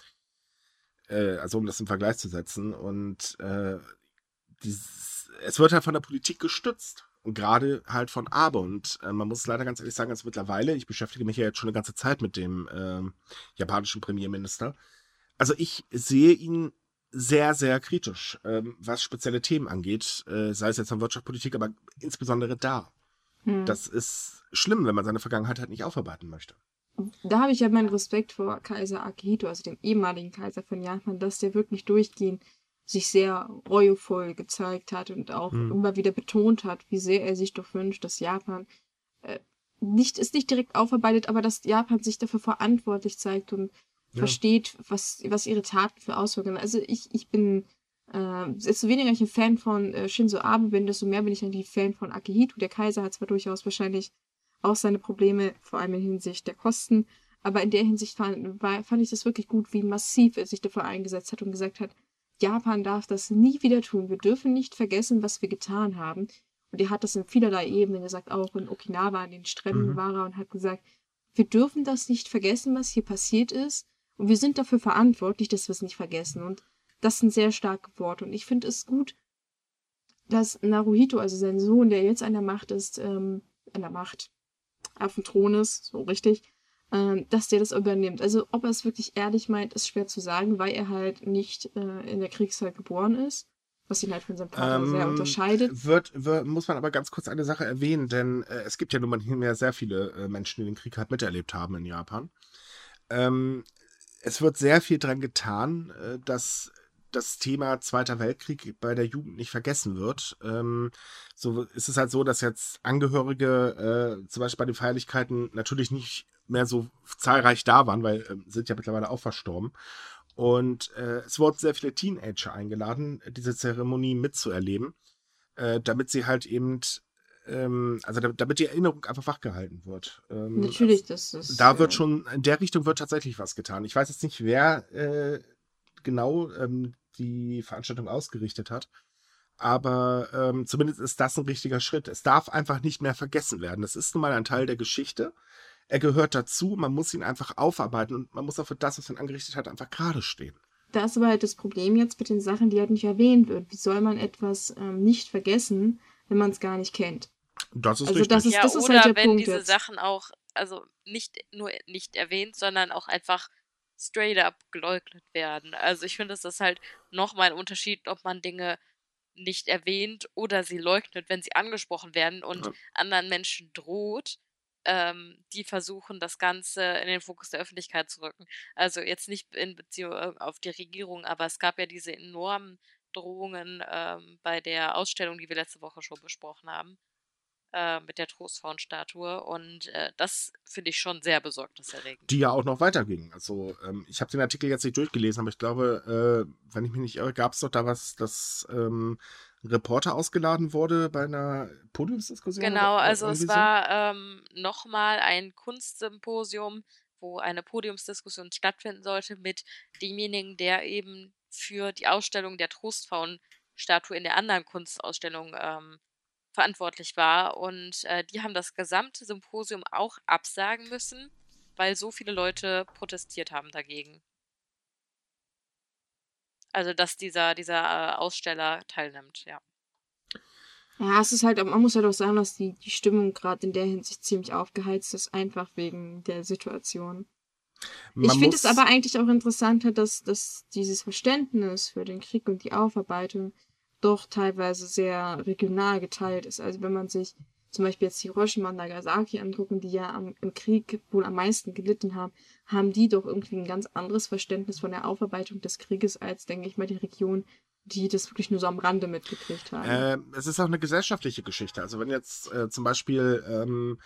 äh, also um das im Vergleich zu setzen. Und äh, dieses, es wird halt von der Politik gestützt. Und gerade halt von Abe. Und äh, man muss leider ganz ehrlich sagen, also mittlerweile, ich beschäftige mich ja jetzt schon eine ganze Zeit mit dem ähm, japanischen Premierminister. Also ich sehe ihn sehr, sehr kritisch, ähm, was spezielle Themen angeht, äh, sei es jetzt an Wirtschaftspolitik, aber insbesondere da. Hm. Das ist schlimm, wenn man seine Vergangenheit halt nicht aufarbeiten möchte. da habe ich ja meinen Respekt vor Kaiser Akihito, also dem ehemaligen Kaiser von Japan, dass der wirklich durchgehend sich sehr reuevoll gezeigt hat und auch Hm. immer wieder betont hat, wie sehr er sich doch wünscht, dass Japan äh, nicht, ist nicht direkt aufarbeitet, aber dass Japan sich dafür verantwortlich zeigt und Ja. versteht, was, was ihre Taten für Auswirkungen haben. Also ich, ich bin, äh, desto weniger ich ein Fan von äh, Shinzo Abe bin, desto mehr bin ich eigentlich Fan von Akihito. Der Kaiser hat zwar durchaus wahrscheinlich auch seine Probleme, vor allem in Hinsicht der Kosten, aber in der Hinsicht fand, war, fand ich das wirklich gut, wie massiv er sich dafür eingesetzt hat und gesagt hat, Japan darf das nie wieder tun. Wir dürfen nicht vergessen, was wir getan haben. Und er hat das in vielerlei Ebenen gesagt, auch in Okinawa an den Stränden Mhm. war er und hat gesagt, wir dürfen das nicht vergessen, was hier passiert ist. Und wir sind dafür verantwortlich, dass wir es nicht vergessen. Und das sind sehr starke Worte. Und ich finde es gut, dass Naruhito, also sein Sohn, der jetzt an der Macht ist, ähm, an der Macht, auf dem Thron ist, so richtig, ähm, dass der das übernimmt. Also ob er es wirklich ehrlich meint, ist schwer zu sagen, weil er halt nicht äh, in der Kriegszeit geboren ist, was ihn halt von seinem Vater Ähm, sehr unterscheidet. Wird, wird, muss man aber ganz kurz eine Sache erwähnen, denn äh, es gibt ja nun mal nicht mehr sehr viele äh, Menschen, die den Krieg halt miterlebt haben in Japan. Ähm, es wird sehr viel dran getan, äh, dass das Thema Zweiter Weltkrieg bei der Jugend nicht vergessen wird. Ähm, so ist es halt so, dass jetzt Angehörige äh, zum Beispiel bei den Feierlichkeiten natürlich nicht mehr so zahlreich da waren, weil äh, sind ja mittlerweile auch verstorben. Und äh, es wurden sehr viele Teenager eingeladen, diese Zeremonie mitzuerleben, äh, damit sie halt eben, ähm, also damit, damit die Erinnerung einfach wachgehalten wird. Ähm, Natürlich, das ist. da wird äh, schon, in der Richtung wird tatsächlich was getan. Ich weiß jetzt nicht, wer äh, genau ähm, die Veranstaltung ausgerichtet hat. Aber ähm, zumindest ist das ein richtiger Schritt. Es darf einfach nicht mehr vergessen werden. Das ist nun mal ein Teil der Geschichte. Er gehört dazu. Man muss ihn einfach aufarbeiten und man muss auch für das, was man angerichtet hat, einfach gerade stehen. Da ist aber halt das Problem jetzt mit den Sachen, die halt nicht erwähnt wird. Wie soll man etwas ähm, nicht vergessen, wenn man es gar nicht kennt? Das ist Also richtig. das ist- ja, halt oder der wenn Punkt diese jetzt. Sachen auch, also nicht nur nicht erwähnt, sondern auch einfach straight up geleugnet werden. Also ich finde, das ist halt nochmal ein Unterschied, ob man Dinge nicht erwähnt oder sie leugnet, wenn sie angesprochen werden und Ja. anderen Menschen droht, ähm, die versuchen, das Ganze in den Fokus der Öffentlichkeit zu rücken. Also jetzt nicht in Beziehung äh, auf die Regierung, aber es gab ja diese enormen Drohungen ähm, bei der Ausstellung, die wir letzte Woche schon besprochen haben, äh, mit der Trostfrauenstatue. Und äh, das finde ich schon sehr besorgniserregend. die ja auch noch weiterging. Also ähm, ich habe den Artikel jetzt nicht durchgelesen, aber ich glaube, äh, wenn ich mich nicht irre, gab es doch da was, dass ähm, ein Reporter ausgeladen wurde bei einer Podiumsdiskussion. Genau, oder also es war ähm, nochmal ein Kunstsymposium, wo eine Podiumsdiskussion stattfinden sollte mit demjenigen, der eben für die Ausstellung der Trostfrauenstatue in der anderen Kunstausstellung ähm, verantwortlich war. Und äh, die haben das gesamte Symposium auch absagen müssen, weil so viele Leute protestiert haben dagegen. Also, dass dieser, dieser äh, Aussteller teilnimmt, ja. Ja, es ist halt, man muss halt auch sagen, dass die, die Stimmung gerade in der Hinsicht ziemlich aufgeheizt ist, einfach wegen der Situation. Man ich finde es aber eigentlich auch interessanter, dass, dass dieses Verständnis für den Krieg und die Aufarbeitung doch teilweise sehr regional geteilt ist. Also wenn man sich zum Beispiel jetzt Hiroshima und Nagasaki angucken, die ja am, im Krieg wohl am meisten gelitten haben, haben die doch irgendwie ein ganz anderes Verständnis von der Aufarbeitung des Krieges als, denke ich mal, die Region, die das wirklich nur so am Rande mitgekriegt haben. Äh, es ist auch eine gesellschaftliche Geschichte. Also wenn jetzt äh, zum Beispiel ähm,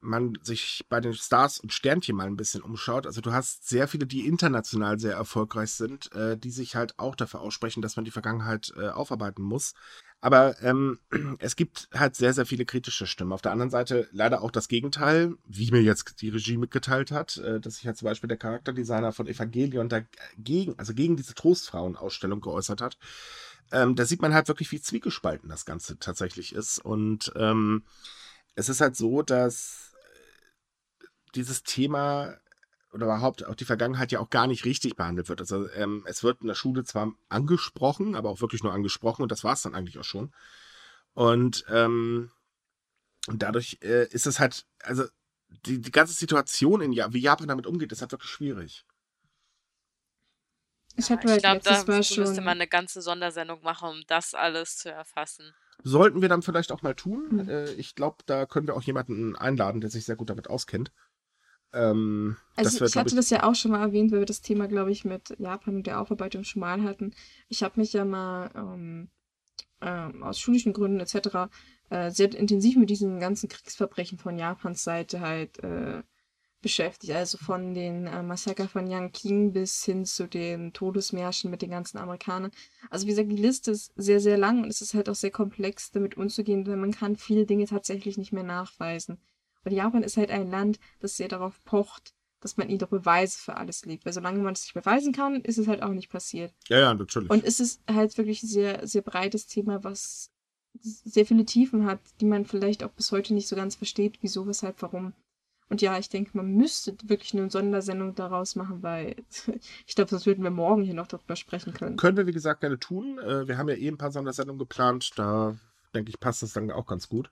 man sich bei den Stars und Sternchen mal ein bisschen umschaut, also du hast sehr viele, die international sehr erfolgreich sind, äh, die sich halt auch dafür aussprechen, dass man die Vergangenheit äh, aufarbeiten muss. Aber ähm, es gibt halt sehr, sehr viele kritische Stimmen. Auf der anderen Seite leider auch das Gegenteil, wie mir jetzt die Regie mitgeteilt hat, äh, dass sich halt zum Beispiel der Charakterdesigner von Evangelion dagegen, also gegen diese Trostfrauen-Ausstellung geäußert hat. Ähm, da sieht man halt wirklich, wie zwiegespalten das Ganze tatsächlich ist. Und ähm, es ist halt so, dass dieses Thema oder überhaupt auch die Vergangenheit ja auch gar nicht richtig behandelt wird. Also ähm, es wird in der Schule zwar angesprochen, aber auch wirklich nur angesprochen und das war es dann eigentlich auch schon. Und ähm, dadurch äh, ist es halt, also die, die ganze Situation in ja wie Japan damit umgeht, ist halt wirklich schwierig. ich hatte ich halt glaube, da Mal müsste man eine ganze Sondersendung machen, um das alles zu erfassen. Sollten wir dann vielleicht auch mal tun. Hm. Äh, ich glaube, da können wir auch jemanden einladen, der sich sehr gut damit auskennt. Ähm, Also ich hatte das ja auch schon mal erwähnt, weil wir das Thema, glaube ich, mit Japan und der Aufarbeitung schon mal hatten. Ich habe mich ja mal ähm, ähm, aus schulischen Gründen etc. Äh, sehr intensiv mit diesen ganzen Kriegsverbrechen von Japans Seite halt äh, beschäftigt. Also von den äh, Massaker von Yanqing bis hin zu den Todesmärschen mit den ganzen Amerikanern. Also wie gesagt, die Liste ist sehr, sehr lang und es ist halt auch sehr komplex, damit umzugehen, denn man kann viele Dinge tatsächlich nicht mehr nachweisen. Und Japan ist halt ein Land, das sehr darauf pocht, dass man ihnen doch Beweise für alles legt. Weil solange man es nicht beweisen kann, ist es halt auch nicht passiert. ja, ja, natürlich. Und es ist halt wirklich ein sehr, sehr breites Thema, was sehr viele Tiefen hat, die man vielleicht auch bis heute nicht so ganz versteht, wieso, weshalb, warum. Und ja, ich denke, man müsste wirklich eine Sondersendung daraus machen, weil ich glaube, sonst würden wir morgen hier noch darüber sprechen können. Können wir, wie gesagt, gerne tun. Äh, wir haben ja eh ein paar Sondersendungen geplant. Da denke ich, passt das dann auch ganz gut.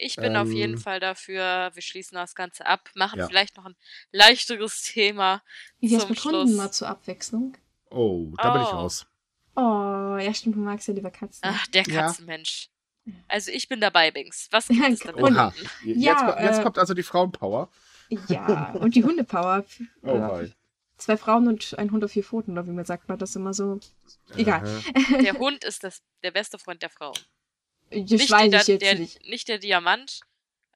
Ich bin auf jeden Ähm, Fall dafür, wir schließen das Ganze ab, machen Ja. vielleicht noch ein leichteres Thema Wie wär's zum mit Hunden mal zur Abwechslung? Oh, da bin ich Oh. raus. Oh, ja stimmt, du magst ja lieber Katzen. Ach, der Ja. Katzenmensch. Also ich bin dabei, Bings. Was gibt es denn Oha. Jetzt, Ja, jetzt äh, kommt also die Frauenpower. Ja, und die Hundepower. Oh, Äh, hi. Zwei Frauen und ein Hund auf vier Pfoten, oder wie man sagt, man das immer so. Egal. Der Hund ist das, der beste Freund der Frau. Das Nicht, weiß der, ich jetzt der, nicht. nicht der Diamant,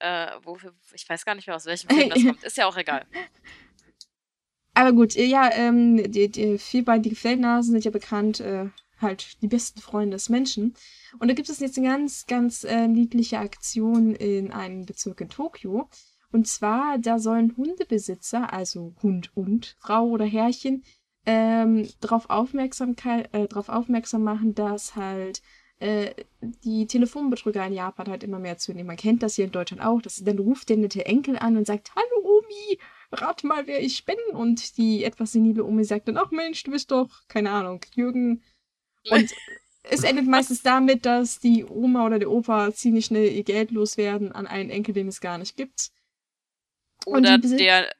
äh, wofür, ich weiß gar nicht mehr, aus welchem Film das kommt. Ist ja auch egal. Aber gut, äh, ja, ähm, die, die vierbeinige Feldnasen sind ja bekannt, äh, halt die besten Freunde des Menschen. Und da gibt es jetzt eine ganz, ganz äh, niedliche Aktion in einem Bezirk in Tokio. Und zwar, da sollen Hundebesitzer, also Hund und Frau oder Herrchen, ähm, darauf Aufmerksamkeit, äh, darauf aufmerksam machen, dass halt äh, die Telefonbetrüger in Japan halt immer mehr zunehmen. Man kennt das hier in Deutschland auch. Das, dann ruft der nette Enkel an und sagt, Hallo Omi, rat mal, wer ich bin. Und die etwas senile Omi sagt dann, ach Mensch, du bist doch, keine Ahnung, Jürgen. Und es endet meistens damit, dass die Oma oder der Opa ziemlich schnell ihr Geld loswerden an einen Enkel, den es gar nicht gibt. Und Oder der,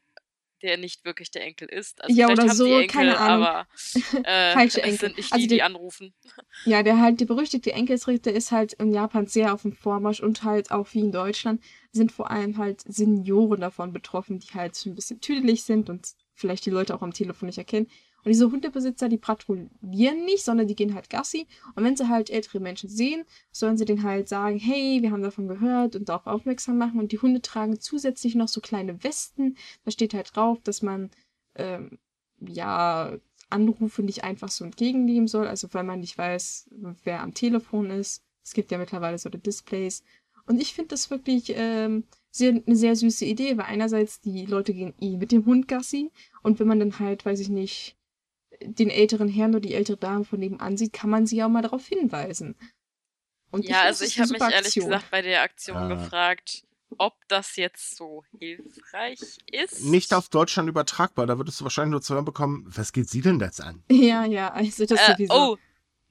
der nicht wirklich der Enkel ist. Also Ja, oder haben so, die Enkel, keine Ahnung. aber äh, Falsche Enkel. sind nicht Also die, die die- anrufen. Ja, der halt, der berüchtigte Enkeltrichter ist halt in Japan sehr auf dem Vormarsch und halt auch wie in Deutschland sind vor allem halt Senioren davon betroffen, die halt ein bisschen tüdelig sind und vielleicht die Leute auch am Telefon nicht erkennen. Und diese Hundebesitzer, die patrouillieren nicht, sondern die gehen halt Gassi. Und wenn sie halt ältere Menschen sehen, sollen sie denen halt sagen, hey, wir haben davon gehört und darauf aufmerksam machen. Und die Hunde tragen zusätzlich noch so kleine Westen. Da steht halt drauf, dass man, ähm, ja, Anrufe nicht einfach so entgegennehmen soll, also weil man nicht weiß, wer am Telefon ist. Es gibt ja mittlerweile so Displays. Und ich finde das wirklich ähm, sehr, eine sehr süße Idee, weil einerseits die Leute gehen eh mit dem Hund Gassi und wenn man dann halt, weiß ich nicht, den älteren Herrn oder die ältere Dame von nebenan sieht, kann man sie auch mal darauf hinweisen. Und Ja, also ich habe mich ehrlich Aktion. gesagt bei der Aktion Ah. gefragt, ob das jetzt so hilfreich ist. Nicht auf Deutschland übertragbar. Da würdest du wahrscheinlich nur zu hören bekommen, was geht sie denn jetzt an? Ja, ja, also das Äh, sowieso. oh,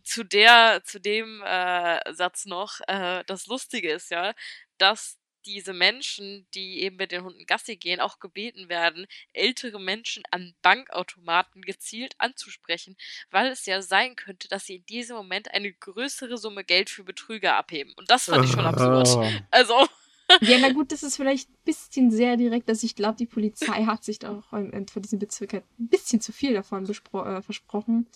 zu der, zu dem äh, Satz noch, äh, das Lustige ist ja, dass diese Menschen, die eben mit den Hunden Gassi gehen, auch gebeten werden, ältere Menschen an Bankautomaten gezielt anzusprechen, weil es ja sein könnte, dass sie in diesem Moment eine größere Summe Geld für Betrüger abheben. Und das fand ich schon absurd. Also, Ja, na gut, das ist vielleicht ein bisschen sehr direkt. Also ich glaube, die Polizei hat sich da auch ähm, von diesem Bezirk halt ein bisschen zu viel davon äh, versprochen.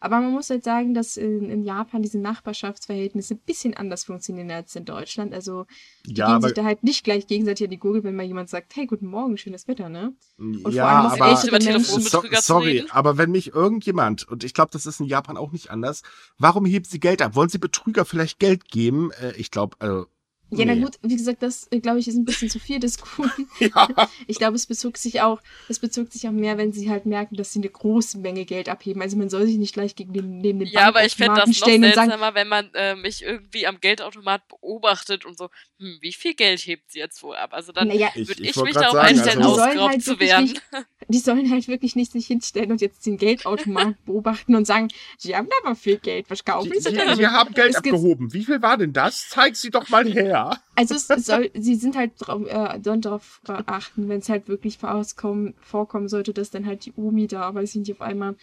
Aber man muss halt sagen, dass in, in Japan diese Nachbarschaftsverhältnisse ein bisschen anders funktionieren als in Deutschland. Also die Ja, gehen aber, sich da halt nicht gleich gegenseitig an die Gurgel, wenn mal jemand sagt, hey, guten Morgen, schönes Wetter, ne? vor ja, aber. Telefon- so, sorry, reden. aber wenn mich irgendjemand, und ich glaube, das ist in Japan auch nicht anders, warum heben sie Geld ab? Wollen sie Betrüger vielleicht Geld geben? Äh, ich glaube, also, Ja, na nee. gut, wie gesagt, das, äh, glaube ich, ist ein bisschen zu viel des Guten. Ja. Ich glaube, es bezog sich auch, es bezog sich auch mehr, wenn sie halt merken, dass sie eine große Menge Geld abheben. Also man soll sich nicht gleich gegen den, neben den ja, aber ich fände das noch stellen und sagen, seltsamer, wenn man äh, mich irgendwie am Geldautomat beobachtet und so, hm, wie viel Geld hebt sie jetzt wohl ab? Also dann naja, Ich- würde ich ich, wollt mich darauf einstellen, also- Die sollen ausgeraubt halt zu wirklich werden. nicht- die sollen halt wirklich nicht sich hinstellen und jetzt den Geldautomat beobachten und sagen, sie haben aber viel Geld, was kaufen sie denn? die haben Geld Es abgehoben. Wie viel war denn das? Zeig sie doch mal her. Also es soll, sie sind halt drauf, äh, sollen darauf achten, wenn es halt wirklich vorauskommen, vorkommen sollte, dass dann halt die Omi da, weiß ich nicht, auf einmal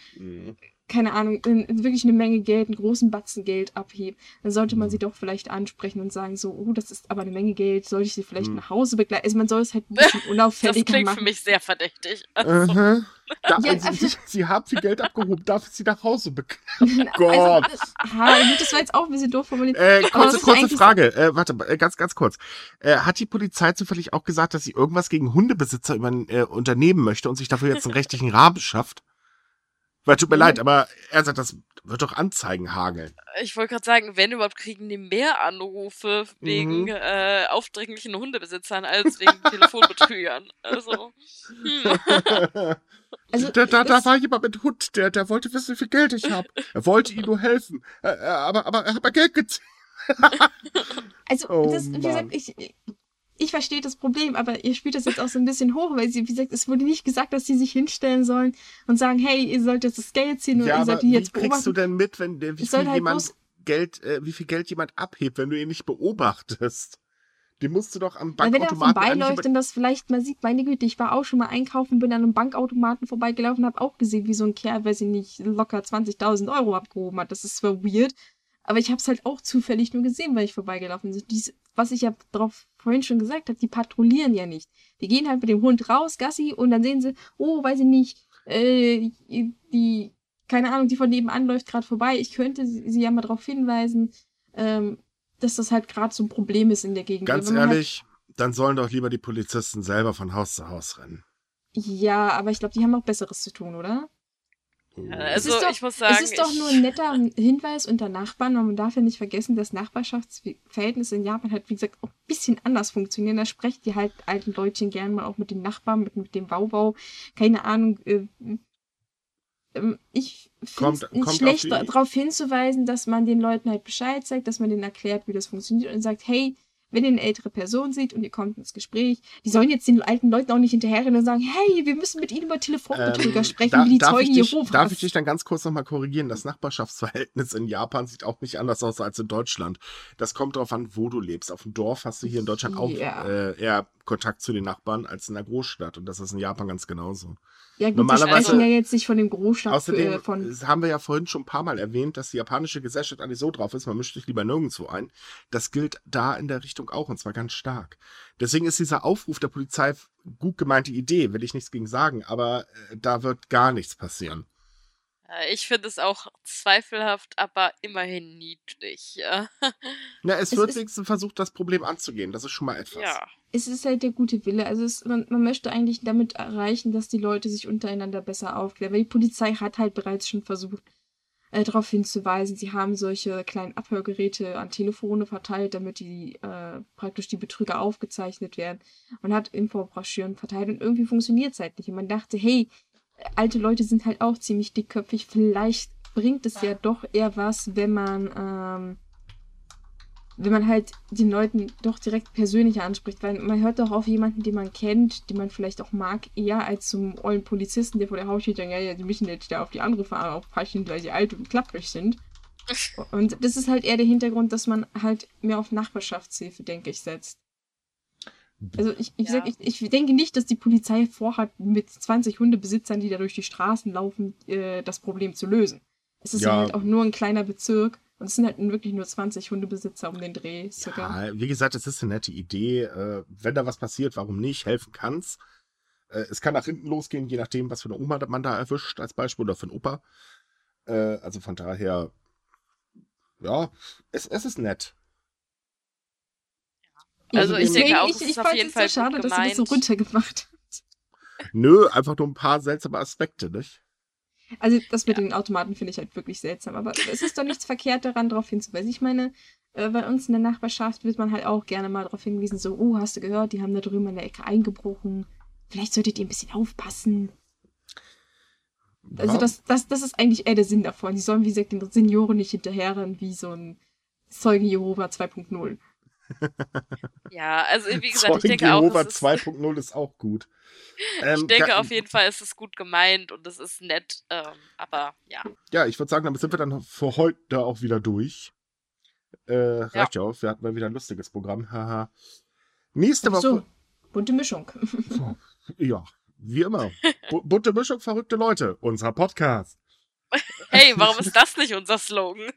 keine Ahnung, in, in wirklich eine Menge Geld, einen großen Batzen Geld abhebt, dann sollte man Mhm. sie doch vielleicht ansprechen und sagen so, oh, das ist aber eine Menge Geld, sollte ich sie vielleicht Mhm. nach Hause begleiten? Also man soll es halt ein bisschen Das unauffälliger klingt machen. für mich sehr verdächtig. Also, Aha. Da, Ja, also, also- sie, sie haben viel Geld abgehoben, darf ich sie nach Hause begleiten? Also, Gott. aha, gut, das war jetzt auch ein bisschen doof formuliert. Äh, kurze, das kurze Frage. Äh, warte, äh, ganz, ganz kurz. Äh, hat die Polizei zufällig auch gesagt, dass sie irgendwas gegen Hundebesitzer über, äh, unternehmen möchte und sich dafür jetzt einen rechtlichen Rahmen schafft? Weil tut mir Mhm. leid, aber er sagt, das wird doch Anzeigen hageln. ich wollte gerade sagen, wenn überhaupt kriegen die mehr Anrufe wegen Mhm. äh, aufdringlichen Hundebesitzern als wegen Telefonbetrügern. Also, hm. Also, da, da, da war jemand mit Hund, der, der wollte wissen, wie viel Geld ich habe. Er wollte ihm nur helfen. Äh, äh, aber, aber er hat mir Geld gezahlt. Also, Oh das, wie gesagt, ich, ich verstehe das Problem, aber ihr spielt das jetzt auch so ein bisschen hoch, weil sie, wie gesagt, es wurde nicht gesagt, dass sie sich hinstellen sollen und sagen, hey, ihr sollt jetzt das Geld ziehen und Ja, ihr sollt die wie jetzt kriegst du beobachten. denn mit, wenn der- wie Es viel halt jemand Geld, äh, wie viel Geld jemand abhebt, wenn du ihn nicht beobachtest? Den musst du doch am Weil wenn er Bankautomaten vorbeiläuft und das vielleicht mal sieht, meine Güte, ich war auch schon mal einkaufen, bin an einem Bankautomaten vorbeigelaufen, habe auch gesehen, wie so ein Kerl, weiß ich nicht, locker 20.000 Euro abgehoben hat. Das ist zwar weird, aber ich habe es halt auch zufällig nur gesehen, weil ich vorbeigelaufen bin. Dies, was ich ja drauf vorhin schon gesagt habe, die patrouillieren ja nicht. Die gehen halt mit dem Hund raus, Gassi, und dann sehen sie, oh, weiß ich nicht, äh, die, keine Ahnung, die von nebenan läuft gerade vorbei. Ich könnte sie sie ja mal darauf hinweisen, ähm, dass das halt gerade so ein Problem ist in der Gegend. Ganz man ehrlich, dann sollen doch lieber die Polizisten selber von Haus zu Haus rennen. Halt, ja, aber ich glaube, die haben auch Besseres zu tun, oder? Also, es ist doch, ich muss sagen, es ist doch nur ein netter Hinweis unter Nachbarn, und man darf ja nicht vergessen, dass Nachbarschaftsverhältnisse in Japan halt, wie gesagt, auch ein bisschen anders funktionieren. Da sprechen die halt alten Leutchen gern mal auch mit den Nachbarn, mit, mit dem Baubau. Keine Ahnung. Äh, ähm, ich finde es nicht schlecht, darauf hinzuweisen, dass man den Leuten halt Bescheid sagt, dass man denen erklärt, wie das funktioniert und sagt, hey, wenn ihr eine ältere Person seht und ihr kommt ins Gespräch, die sollen jetzt den alten Leuten auch nicht hinterherrennen und sagen, hey, wir müssen mit ihnen über Telefonbetrüger Ähm, sprechen, da- wie die Zeugen dich, Jehovas. Darf ich dich dann ganz kurz nochmal korrigieren? Das Nachbarschaftsverhältnis in Japan sieht auch nicht anders aus als in Deutschland. Das kommt darauf an, wo du lebst. Auf dem Dorf hast du hier in Deutschland auch Ja. äh, eher Kontakt zu den Nachbarn als in der Großstadt. Und das ist in Japan ganz genauso. Ja, gut, Normalerweise- wir sprechen ja jetzt nicht von dem Großstadt Außerdem äh, von. äh, haben wir ja vorhin schon ein paar Mal erwähnt, dass die japanische Gesellschaft eigentlich so drauf ist, man mischt sich lieber nirgendwo ein. Das gilt da in der Richtung auch und zwar ganz stark. Deswegen ist dieser Aufruf der Polizei gut gemeinte Idee, will ich nichts gegen sagen, aber äh, da wird gar nichts passieren. Äh, Ich finde es auch zweifelhaft, aber immerhin niedlich. Ja. Na, es, Es wird wenigstens versucht, das Problem anzugehen. Das ist schon mal etwas. ja. Es ist halt der gute Wille. Also es, man, man möchte eigentlich damit erreichen, dass die Leute sich untereinander besser aufklären. Weil die Polizei hat halt bereits schon versucht, äh, darauf hinzuweisen. Sie haben solche kleinen Abhörgeräte an Telefone verteilt, damit die äh, praktisch die Betrüger aufgezeichnet werden. Man hat Infobroschüren verteilt und irgendwie funktioniert es halt nicht. Und man dachte, hey, alte Leute sind halt auch ziemlich dickköpfig. Vielleicht bringt es ja doch eher was, wenn man ähm, wenn man halt den Leuten doch direkt persönlicher anspricht, weil man hört doch auf jemanden, den man kennt, den man vielleicht auch mag, eher als zum ollen Polizisten, der vor der Haus steht und ja, ja, die müssen jetzt da auf die andere Fahrer aufpassen, weil sie alt und klapprig sind. Und das ist halt eher der Hintergrund, dass man halt mehr auf Nachbarschaftshilfe, denke ich, setzt. Also ich, ich, Ja. sag, ich, ich denke nicht, dass die Polizei vorhat, mit 20 Hundebesitzern, die da durch die Straßen laufen, äh, das Problem zu lösen. Es ist ja. Halt auch nur ein kleiner Bezirk und es sind halt wirklich nur 20 Hundebesitzer um den Dreh. Circa. Ja, wie gesagt, es ist eine nette Idee. Äh, wenn da was passiert, warum nicht? Helfen kann's. Äh, es kann nach hinten losgehen, je nachdem, was für eine Oma man da erwischt, als Beispiel, oder für einen Opa. Äh, also von daher, ja, es, es ist nett. Also ich denke auch, ich, es ich auf fand jeden es Fall so schade, dass sie das so runtergemacht hat. Nö, einfach nur ein paar seltsame Aspekte, nicht? Also das mit den Automaten finde ich halt wirklich seltsam. Aber es ist doch nichts verkehrt daran, darauf hinzuweisen. Ich meine, äh, bei uns in der Nachbarschaft wird man halt auch gerne mal darauf hingewiesen, so, oh, hast du gehört, die haben da drüben in der Ecke eingebrochen. Vielleicht solltet ihr ein bisschen aufpassen. Also Ja. das, das, das ist eigentlich eher der Sinn davon. Die sollen, wie gesagt, den Senioren nicht hinterherrennen, wie so ein Zeugen Jehova 2.0. Ja, also wie gesagt, ich Zeugen denke auch, Jehova es ist, 2.0 ist auch gut. Ähm, ich denke auf jeden Fall, es ist gut gemeint und es ist nett, ähm, aber ja. Ja, ich würde sagen, damit sind wir dann für heute auch wieder durch. Äh, reicht ja. auch. Wir hatten mal wieder ein lustiges Programm. Haha. Nächste Woche. So, bunte Mischung. Ja, wie immer. Bu bunte Mischung, verrückte Leute. Unser Podcast. Hey, warum ist das nicht unser Slogan?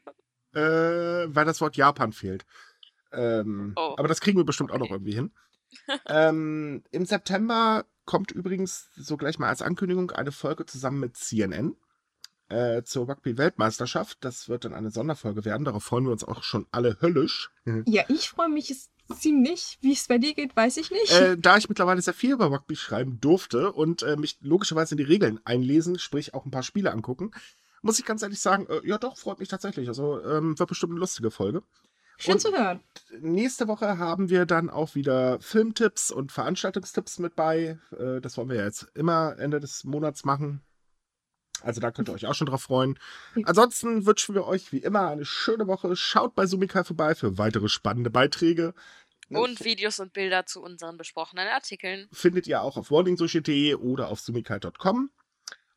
Äh, weil das Wort Japan fehlt. Ähm, Oh. Aber das kriegen wir bestimmt auch noch Okay. irgendwie hin. ähm, Im September kommt übrigens so gleich mal als Ankündigung eine Folge zusammen mit CNN äh, zur Rugby-Weltmeisterschaft. Das wird dann eine Sonderfolge werden. Darauf freuen wir uns auch schon alle höllisch. ja, ich freue mich ziemlich. Wie es bei dir geht, weiß ich nicht. äh, da ich mittlerweile sehr viel über Rugby schreiben durfte und äh, mich logischerweise in die Regeln einlesen, sprich auch ein paar Spiele angucken, muss ich ganz ehrlich sagen, äh, ja doch, freut mich tatsächlich. Also ähm, wird bestimmt eine lustige Folge. Schön und- zu hören. Nächste Woche haben wir dann auch wieder Filmtipps und Veranstaltungstipps mit bei. Äh, das wollen wir ja jetzt immer Ende des Monats machen. Also da könnt ihr euch auch schon drauf freuen. Ansonsten wünschen wir euch wie immer eine schöne Woche. Schaut bei Sumikai vorbei für weitere spannende Beiträge. Und Videos und Bilder zu unseren besprochenen Artikeln. findet ihr auch auf warningsushi.de oder auf sumikai.com.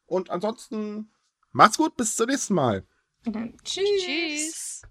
Und ansonsten macht's gut, bis zum nächsten Mal. Tschüss. Tschüss.